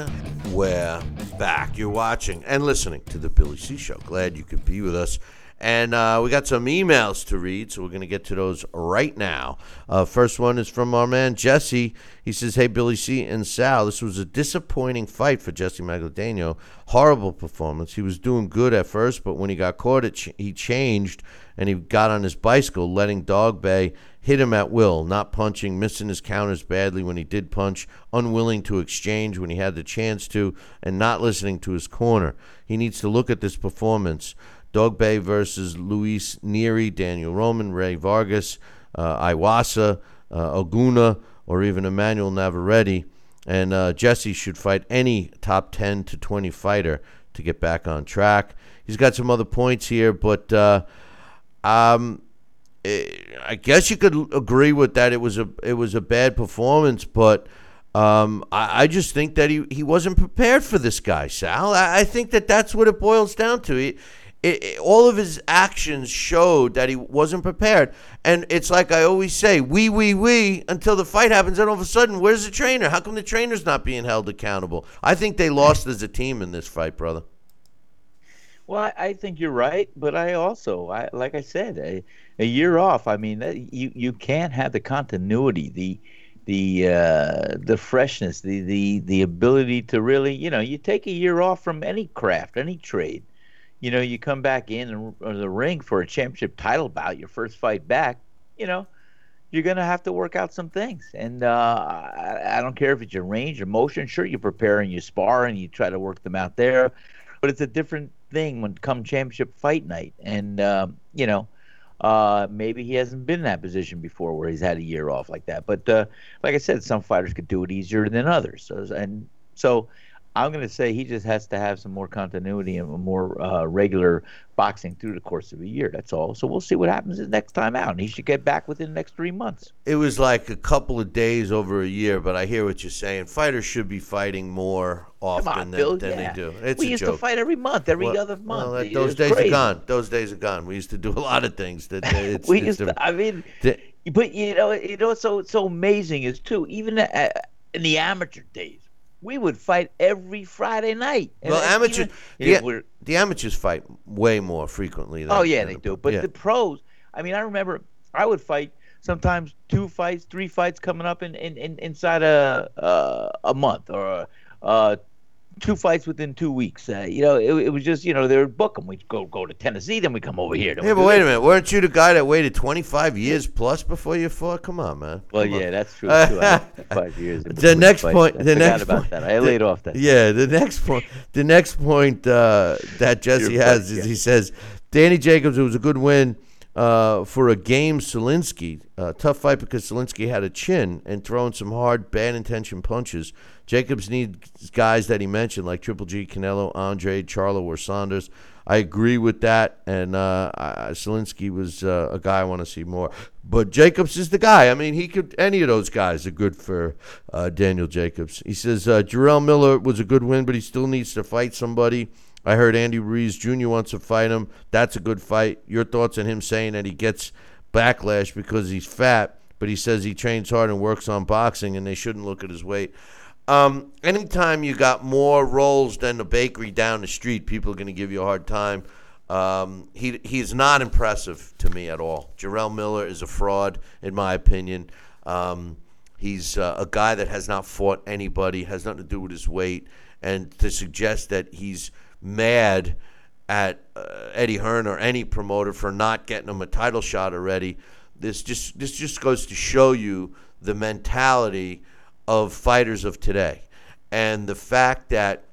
we're back. You're watching and listening to the Billy C Show. Glad you could be with us. And uh, we got some emails to read, so we're going to get to those right now. Uh, first one is from our man Jesse. He says, Hey, Billy C and Sal, this was a disappointing fight for Jesse Magdaleno. Horrible performance. He was doing good at first, but when he got caught, ch- he changed and he got on his bicycle, letting Dogboe hit him at will, not punching, missing his counters badly when he did punch, unwilling to exchange when he had the chance to, and not listening to his corner. He needs to look at this performance. Dogboe versus Luis Nery, Daniel Roman, Rey Vargas, uh, Iwasa, uh, Oguna, or even Emmanuel Navarrete. And uh, Jesse should fight any top 10 to 20 fighter to get back on track. He's got some other points here, but uh, um, I guess you could agree with that. It was a it was a bad performance, but um, I, I, just think that he, he wasn't prepared for this guy, Sal. I, I think that that's what it boils down to. He, it, it, all of his actions showed that he wasn't prepared, and it's like I always say, we we we until the fight happens, and all of a sudden, where's the trainer? How come the trainer's not being held accountable? I think they lost as a team in this fight, brother. Well, I, think you're right, but I also, I like I said, a year off. I mean, you you can't have the continuity, the the uh, the freshness, the the the ability to really, you know, you take a year off from any craft, any trade. You know, you come back in the ring for a championship title bout, your first fight back. You know, you're going to have to work out some things. And uh, I, I, don't care if it's your range or motion. Sure, you prepare and you spar and you try to work them out there, but it's a different thing when come championship fight night. And um, you know, uh, maybe he hasn't been in that position before where he's had a year off like that. But uh, like I said, some fighters could do it easier than others. So, and so I'm going to say he just has to have some more continuity and more uh, regular boxing through the course of a year. That's all. So we'll see what happens the next time out, and he should get back within the next three months. It was like a couple of days over a year, but I hear what you're saying. Fighters should be fighting more often on, than, Bill. than yeah. they do. It's we used joke. to fight every month, every Well- other month. well, that- those days crazy. are gone. Those days are gone. We used to do a lot of things that it's, we used to. I mean, The- but you know, you know, so so amazing is too. Even in the amateur days, we would fight every Friday night. And well, then amateur, the, the amateurs fight way more frequently. Than, oh yeah, they the- do. But yeah. the pros, I mean, I remember I would fight sometimes two fights, three fights coming up in, in, in inside a uh, a month or uh, two fights within two weeks. Uh, you know, it, it was just you know they would book them. We'd go go to Tennessee, then we come over here. yeah, but wait a minute. Weren't you the guy that waited 25 years plus before you fought? Come on, man. Well, on. yeah, that's true too. I had five years. The next fights. point. I The forgot next about point. that. I the- laid off that. Yeah, the next point. The next point uh, that Jesse has is yeah. he says Danny Jacobs. It was a good win uh, for a game. Sulecki, uh, tough fight because Sulecki had a chin and throwing some hard, bad intention punches. Jacobs needs guys that he mentioned like Triple G, Canelo, Andre, Charlo, or Saunders. I agree with that, and uh, Sulecki was uh, a guy I want to see more. But Jacobs is the guy. I mean, he could. Any of those guys are good for uh, Daniel Jacobs. He says uh, Jarrell Miller was a good win, but he still needs to fight somebody. I heard Andy Ruiz Jr. wants to fight him. That's a good fight. Your thoughts on him saying that he gets backlash because he's fat, but he says he trains hard and works on boxing, and they shouldn't look at his weight. Um, anytime you got more rolls than the bakery down the street, people are going to give you a hard time. Um, he he's not impressive to me at all. Jarrell Miller is a fraud, in my opinion. Um, he's uh, a guy that has not fought anybody, has nothing to do with his weight, and to suggest that he's mad at uh, Eddie Hearn or any promoter for not getting him a title shot already, this just this just goes to show you the mentality of fighters of today, and the fact that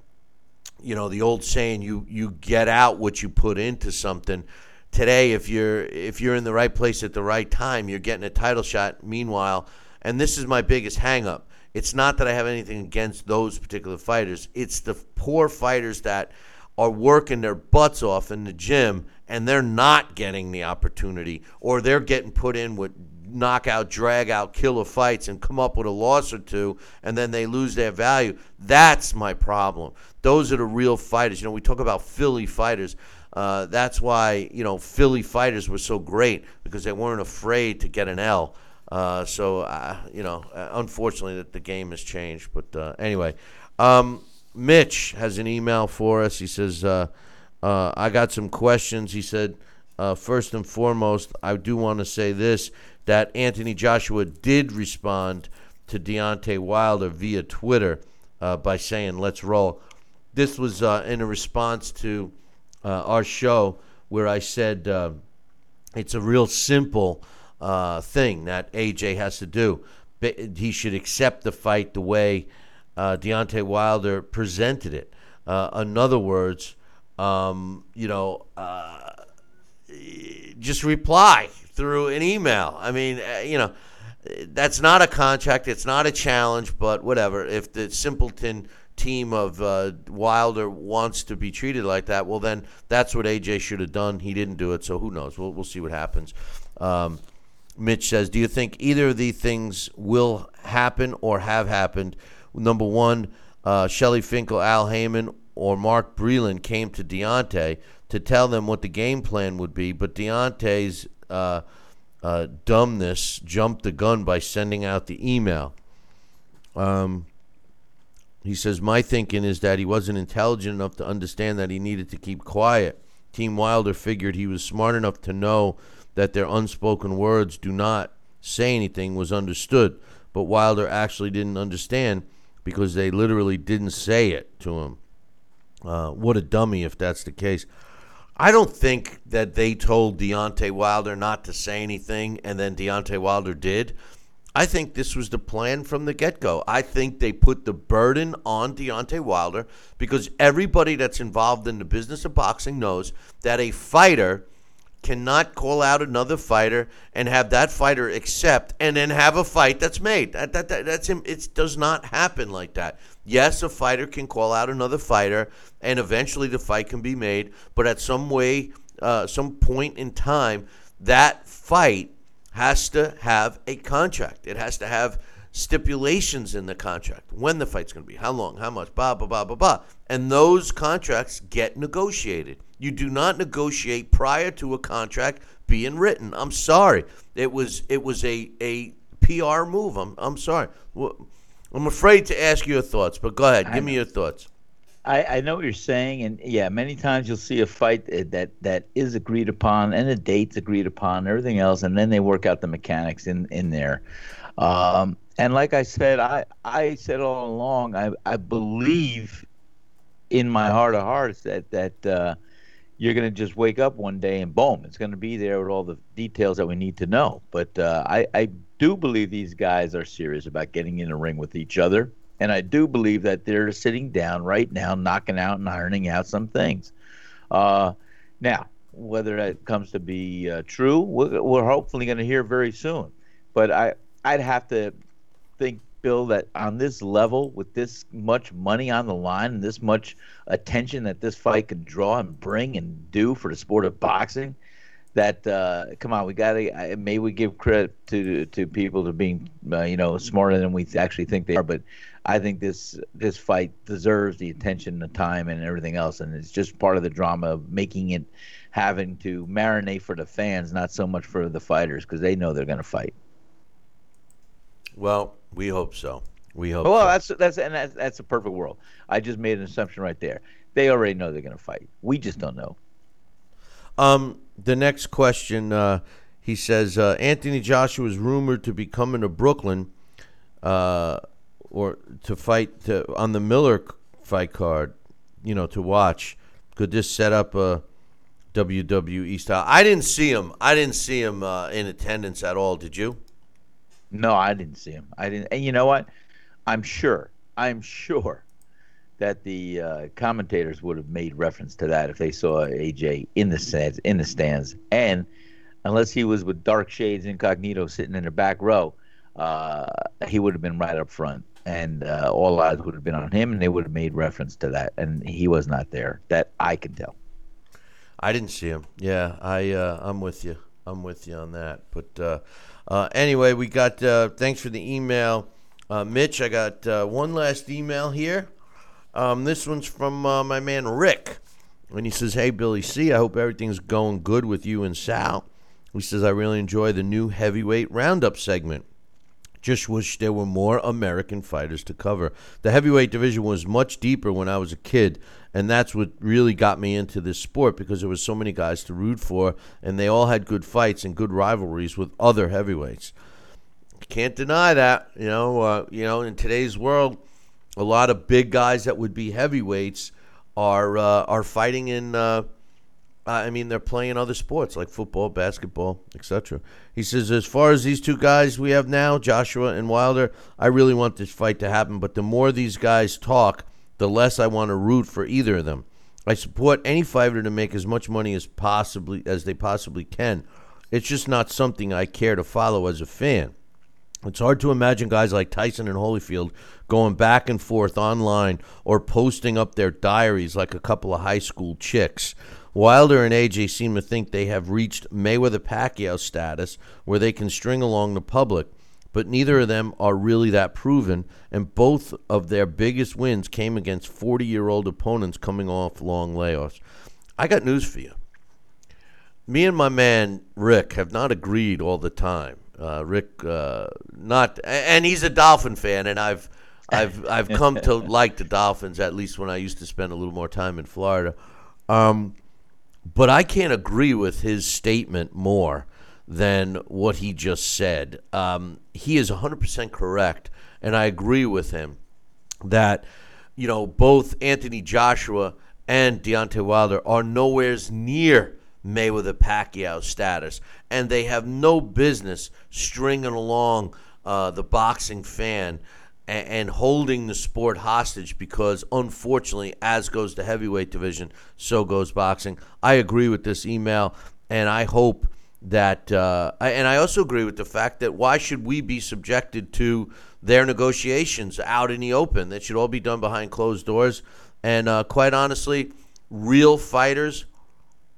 you know the old saying you you get out what you put into something. Today if you're if you're in the right place at the right time you're getting a title shot. Meanwhile and this is my biggest hangup. it's not that i have anything against those particular fighters. It's the poor fighters that are working their butts off in the gym and they're not getting the opportunity or they're getting put in with knockout, drag out, killer fights and come up with a loss or two and then they lose their value. That's my problem. Those are the real fighters. You know, we talk about Philly fighters. Uh, that's why, you know, Philly fighters were so great because they weren't afraid to get an L. Uh, so, uh, you know, uh, unfortunately, that the game has changed. But uh, anyway, um, Mitch has an email for us. He says, uh, uh, I got some questions. He said, uh, first and foremost, I do want to say this that Anthony Joshua did respond to Deontay Wilder via Twitter uh, by saying, let's roll. This was uh, in a response to uh, our show where I said it's a real simple thing that AJ has to do. He should accept the fight the way uh, Deontay Wilder presented it. Uh, in other words, um, you know, uh, just reply through an email. I mean, uh, you know, that's not a contract. It's not a challenge, but whatever. If the simpleton team of uh, Wilder wants to be treated like that, well, then that's what AJ should have done. He didn't do it, so who knows? We'll, we'll see what happens. Um, Mitch says, Do you think either of these things will happen or have happened? Number one, uh, Shelly Finkel, Al Haymon, or Mark Breland came to Deontay to tell them what the game plan would be, but Deontay's uh, uh, dumbness jumped the gun by sending out the email. Um, he says, My thinking is that he wasn't intelligent enough to understand that he needed to keep quiet. Team Wilder figured he was smart enough to know that their unspoken words do not say anything was understood, but Wilder actually didn't understand because they literally didn't say it to him. Uh, what a dummy if that's the case. I don't think that they told Deontay Wilder not to say anything and then Deontay Wilder did. I think this was the plan from the get go. I think they put the burden on Deontay Wilder because everybody that's involved in the business of boxing knows that a fighter cannot call out another fighter and have that fighter accept and then have a fight that's made. That, that, that that's him. It does not happen like that. Yes, a fighter can call out another fighter, and eventually the fight can be made. But at some way, uh, some point in time, that fight has to have a contract. It has to have stipulations in the contract. When the fight's going to be, how long, how much, blah blah blah blah blah. And those contracts get negotiated. You do not negotiate prior to a contract being written. I'm sorry. It was it was a a PR move. I'm I'm sorry. I'm afraid to ask your thoughts, but go ahead. Give me your thoughts. I, I know what you're saying, and yeah, many times you'll see a fight that that is agreed upon and a date's agreed upon, and everything else, and then they work out the mechanics in in there. Um, and like I said, I I said all along, I I believe in my heart of hearts that that uh, you're going to just wake up one day and boom, it's going to be there with all the details that we need to know. But uh, I I do believe these guys are serious about getting in a ring with each other and I do believe that they're sitting down right now, knocking out and ironing out some things. Uh, now, whether that comes to be uh, true, we're, we're hopefully going to hear very soon. But I, I'd have to think, Bill, that on this level, with this much money on the line and this much attention that this fight could draw and bring and do for the sport of boxing, that uh, come on, we got to. May we give credit to to people to being, uh, you know, smarter than we actually think they are. But I think this this fight deserves the attention, the time, and everything else, and it's just part of the drama of making it having to marinate for the fans, not so much for the fighters, because they know they're going to fight. Well, we hope so. We hope. Well, so. that's that's and that's, that's a perfect world. I just made an assumption right there. They already know they're going to fight. We just don't know. Um, the next question, uh, he says uh, Anthony Joshua is rumored to be coming to Brooklyn, uh, or to fight to, on the Miller fight card. You know, to watch. Could this set up a WWE style? I didn't see him. I didn't see him uh, in attendance at all. Did you? No, I didn't see him. I didn't. And you know what? I'm sure. I'm sure that the uh, commentators would have made reference to that if they saw AJ in the stands. In the stands, and unless he was with dark shades incognito sitting in the back row, uh, he would have been right up front, and uh, all eyes would have been on him, and they would have made reference to that, and he was not there. That I can tell. I didn't see him. Yeah, I uh, I'm with you. I'm with you on that. But uh, uh, anyway, we got. thanks for the email, Mitch. I got one last email here. Um, this one's from uh, my man Rick. And he says, Hey, Billy C., I hope everything's going good with you and Sal. He says, I really enjoy the new heavyweight roundup segment. Just wish there were more American fighters to cover. The heavyweight division was much deeper when I was a kid, and that's what really got me into this sport because there was so many guys to root for, and they all had good fights and good rivalries with other heavyweights. Can't deny that, you know. Uh, you know, in today's world, a lot of big guys that would be heavyweights are uh, are fighting in. Uh, I mean, they're playing other sports like football, basketball, etc. He says, as far as these two guys we have now, Joshua and Wilder, I really want this fight to happen. But the more these guys talk, the less I want to root for either of them. I support any fighter to make as much money as possibly as they possibly can. It's just not something I care to follow as a fan. It's hard to imagine guys like Tyson and Holyfield going back and forth online or posting up their diaries like a couple of high school chicks. Wilder and AJ seem to think they have reached Mayweather Pacquiao status where they can string along the public, but neither of them are really that proven, and both of their biggest wins came against 40 year old opponents coming off long layoffs. I got news for you. Me and my man Rick have not agreed all the time. Uh, Rick, uh, not, and he's a Dolphin fan, and I've, I've, I've come to like the Dolphins at least when I used to spend a little more time in Florida. Um, but I can't agree with his statement more than what he just said. Um, he is 100% correct, and I agree with him that, you know, both Anthony Joshua and Deontay Wilder are nowheres near Mayweather Pacquiao status, and they have no business stringing along uh, the boxing fan and, and, holding the sport hostage because, unfortunately, as goes the heavyweight division, so goes boxing. I agree with this email. and I hope that, uh, and I also agree with the fact that why should we be subjected to their negotiations out in the open? That should all be done behind closed doors. And uh, quite honestly, real fighters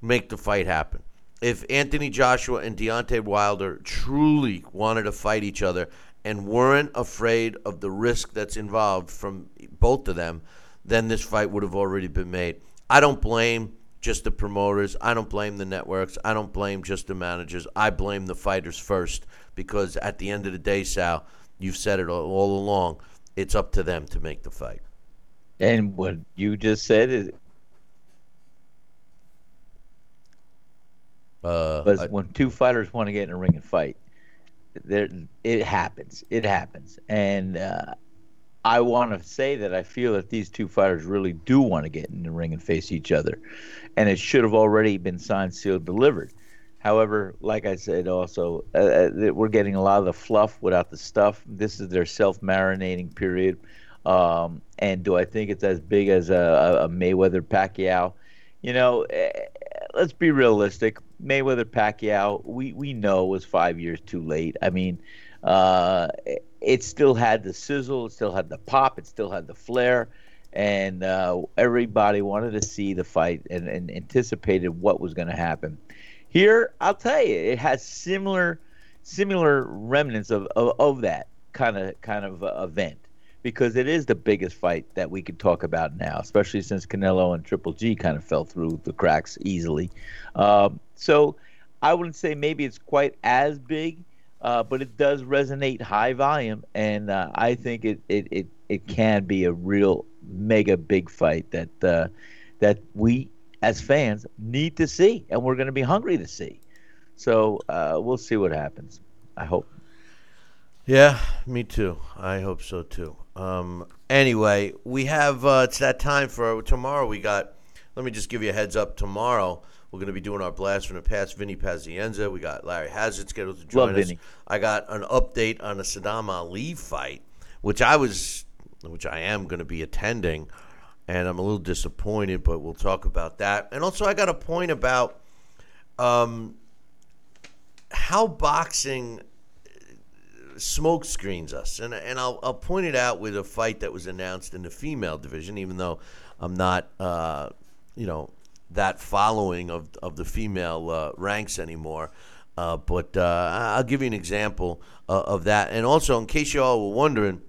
make the fight happen. If Anthony Joshua and Deontay Wilder truly wanted to fight each other and weren't afraid of the risk that's involved from both of them, then this fight would have already been made. I don't blame just the promoters. I don't blame the networks. I don't blame just the managers. I blame the fighters first because at the end of the day, Sal, you've said it all, all along. It's up to them to make the fight. And what you just said is Uh, was I- when two fighters want to get in a ring and fight, there it happens. It happens, and uh, I want to say that I feel that these two fighters really do want to get in the ring and face each other, and it should have already been signed, sealed, delivered. However, like I said, also uh, uh, we're getting a lot of the fluff without the stuff. This is their self-marinating period, um, and do I think it's as big as a, a, Mayweather Pacquiao? You know, eh, let's be realistic. Mayweather Pacquiao, we we know was five years too late. I mean, uh, it still had the sizzle, it still had the pop, it still had the flair, and uh, everybody wanted to see the fight and, and anticipated what was going to happen. Here, I'll tell you, it has similar similar remnants of, of, of that kind of kind of uh, event because it is the biggest fight that we could talk about now, especially since Canelo and Triple G kind of fell through the cracks easily. Um, so I wouldn't say maybe it's quite as big, uh, but it does resonate high volume, and uh, I think it, it, it, it can be a real mega big fight that uh, that we as fans need to see, and we're going to be hungry to see. So uh, we'll see what happens. I hope. Yeah, me too. I hope so too. Um, anyway, we have uh, it's that time for tomorrow. We got. Let me just give you a heads up. Tomorrow we're going to be doing our blast from the past. Vinny Pazienza. We got Larry Hazzard scheduled to join Love us. Vinny. I got an update on the Saddam Ali fight, which I was, which I am going to be attending, and I'm a little disappointed. But we'll talk about that. And also, I got a point about um, how boxing smoke screens us, and and I'll I'll point it out with a fight that was announced in the female division, even though I'm not uh, you know that following of of the female uh, ranks anymore. Uh, but uh, I'll give you an example uh, of that, and also in case you all were wondering,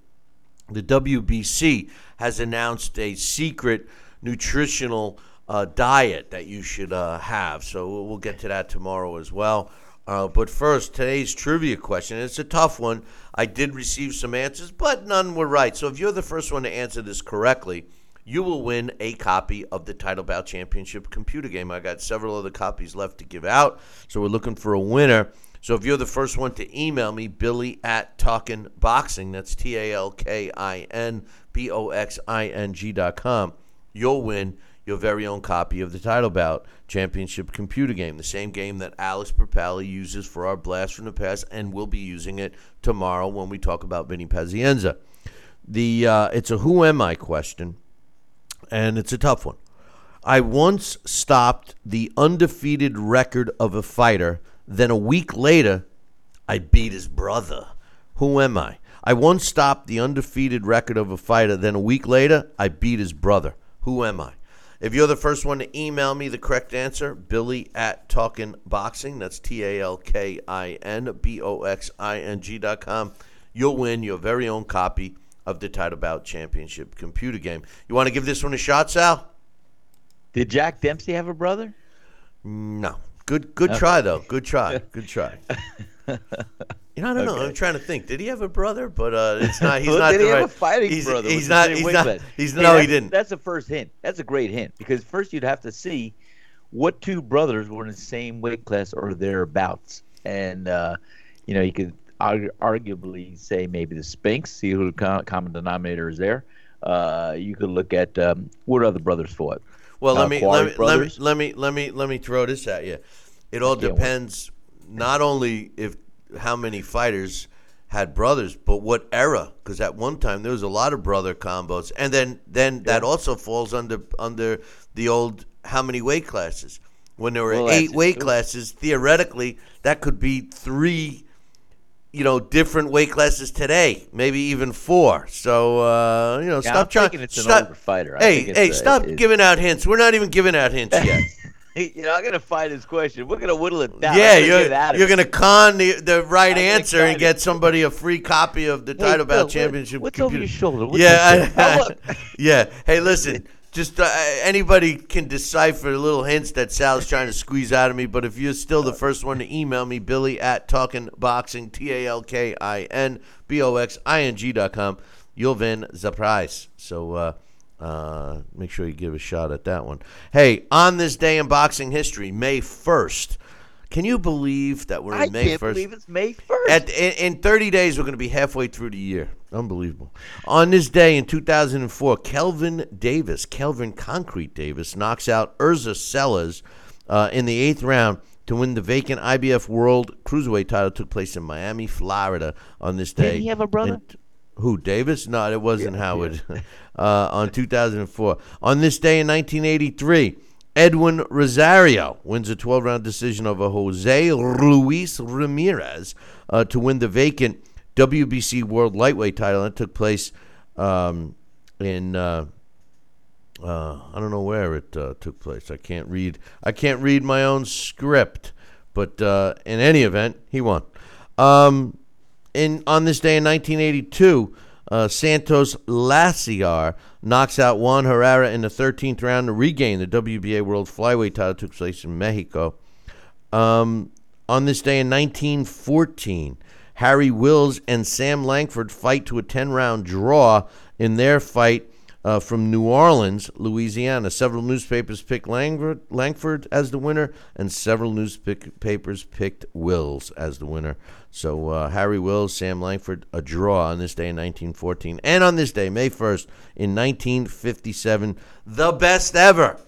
the WBC has announced a secret nutritional uh, diet that you should have. So we'll- we'll get to that tomorrow as well. Uh, but first, today's trivia question. It's a tough one. I did receive some answers, but none were right. So if you're the first one to answer this correctly, you will win a copy of the Title Bout Championship computer game. I got several other copies left to give out, so we're looking for a winner. So if you're the first one to email me, Billy at Talkin Boxing, that's T A L K I N B O X I N G dot com, you'll win your very own copy of the Title Bout Championship computer game, the same game that Alex Propali uses for our Blast from the Past, and we'll be using it tomorrow when we talk about Vinny Pazienza. The uh, it's a who am I question, and it's a tough one. I once stopped the undefeated record of a fighter. Then a week later, I beat his brother. Who am I? I once stopped the undefeated record of a fighter. Then a week later, I beat his brother. Who am I? If you're the first one to email me the correct answer, Billy at Talkin Boxing, that's T A L K I N B O X I N G dot com, you'll win your very own copy of the Title Bout Championship computer game. You want to give this one a shot, Sal? Did Jack Dempsey have a brother? No. Good good try though. Good try. Good try. You know, I don't know. I'm trying to think. Did he have a brother? But uh, it's not. He's Well, not did he have a fighting he's, brother? He's not. He's not. He's Hey, no. He didn't. That's the first hint. That's a great hint because first you'd have to see what two brothers were in the same weight class or thereabouts, and uh, you know you could arguably say maybe the Spinks, see who the common denominator is there. Uh, you could look at um, what other brothers fought. Well, Uh, let me let me, let me brothers? let me let me let me throw this at you. It all depends not only if how many fighters had brothers, but what era. Because at one time there was a lot of brother combos, and then then that also falls under under the old how many weight classes. when there were Well, eight weight classes, theoretically that could be three, you know, different weight classes today, maybe even four. So uh, you know, Yeah, stop I'm trying. it's an stop, older fighter. I hey, think it's hey, a- stop giving out hints. We're not even giving out hints yet. You're not gonna find his question. We're gonna whittle it down. yeah, you're, get out of you're gonna con the, the right I'm answer and get somebody a free copy of the Hey, title bout championship. What's over your shoulder? What's yeah, I, look. yeah. Hey, listen. Just uh, anybody can decipher the little hints that Sal's trying to squeeze out of me. But if you're still the first one to email me, Billy at Talking Boxing, T A L K I N B O X I N G dot com, you'll win the prize. So uh, uh, make sure you give a shot at that one. Hey, on this day in boxing history, May 1st, can you believe that we're in I May can't 1st? believe it's May first. At, in, in 30 days, we're going to be halfway through the year. Unbelievable. On this day in 2004, Kelvin Davis, Kelvin Concrete Davis, knocks out Ezra Sellers uh, in the eighth round to win the vacant IBF World Cruiserweight title. Took place in Miami, Florida on this day. Didn't he have a brother? In- who, Davis? No, it wasn't Howard. uh, on 2004. On this day in 1983, Edwin Rosario wins a 12 round decision over Jose Luis Ramirez uh, to win the vacant WBC World Lightweight title. That took place um, in. Uh, uh, I don't know where it uh, took place. I can't read. I can't read my own script. But uh, in any event, he won. Um, in on this day in 1982, uh, Santos Laciar knocks out Juan Herrera in the 13th round to regain the WBA World Flyweight title. Took place in Mexico. Um, on this day in 1914, Harry Wills and Sam Langford fight to a 10 round draw in their fight uh, from New Orleans, Louisiana. Several newspapers picked Langford, Langford as the winner, and several newspapers picked Wills as the winner. So uh, Harry Wills, Sam Langford, a draw on this day in 1914. And on this day, May 1st, in 1957, the best ever.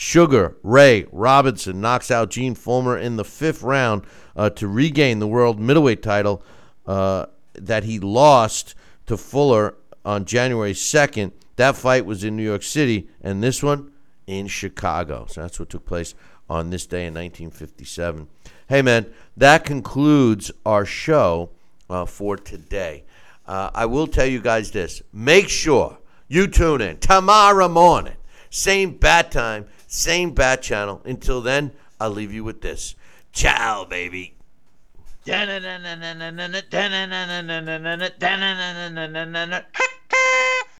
Sugar Ray Robinson knocks out Gene Fullmer in the fifth round uh, to regain the world middleweight title uh, that he lost to Fuller on January 2nd. That fight was in New York City, and this one in Chicago. So that's what took place on this day in 1957. Hey, man, that concludes our show uh, for today. Uh, I will tell you guys this make sure you tune in tomorrow morning, same bat time, same bat channel. Until then, I'll leave you with this. Ciao, baby.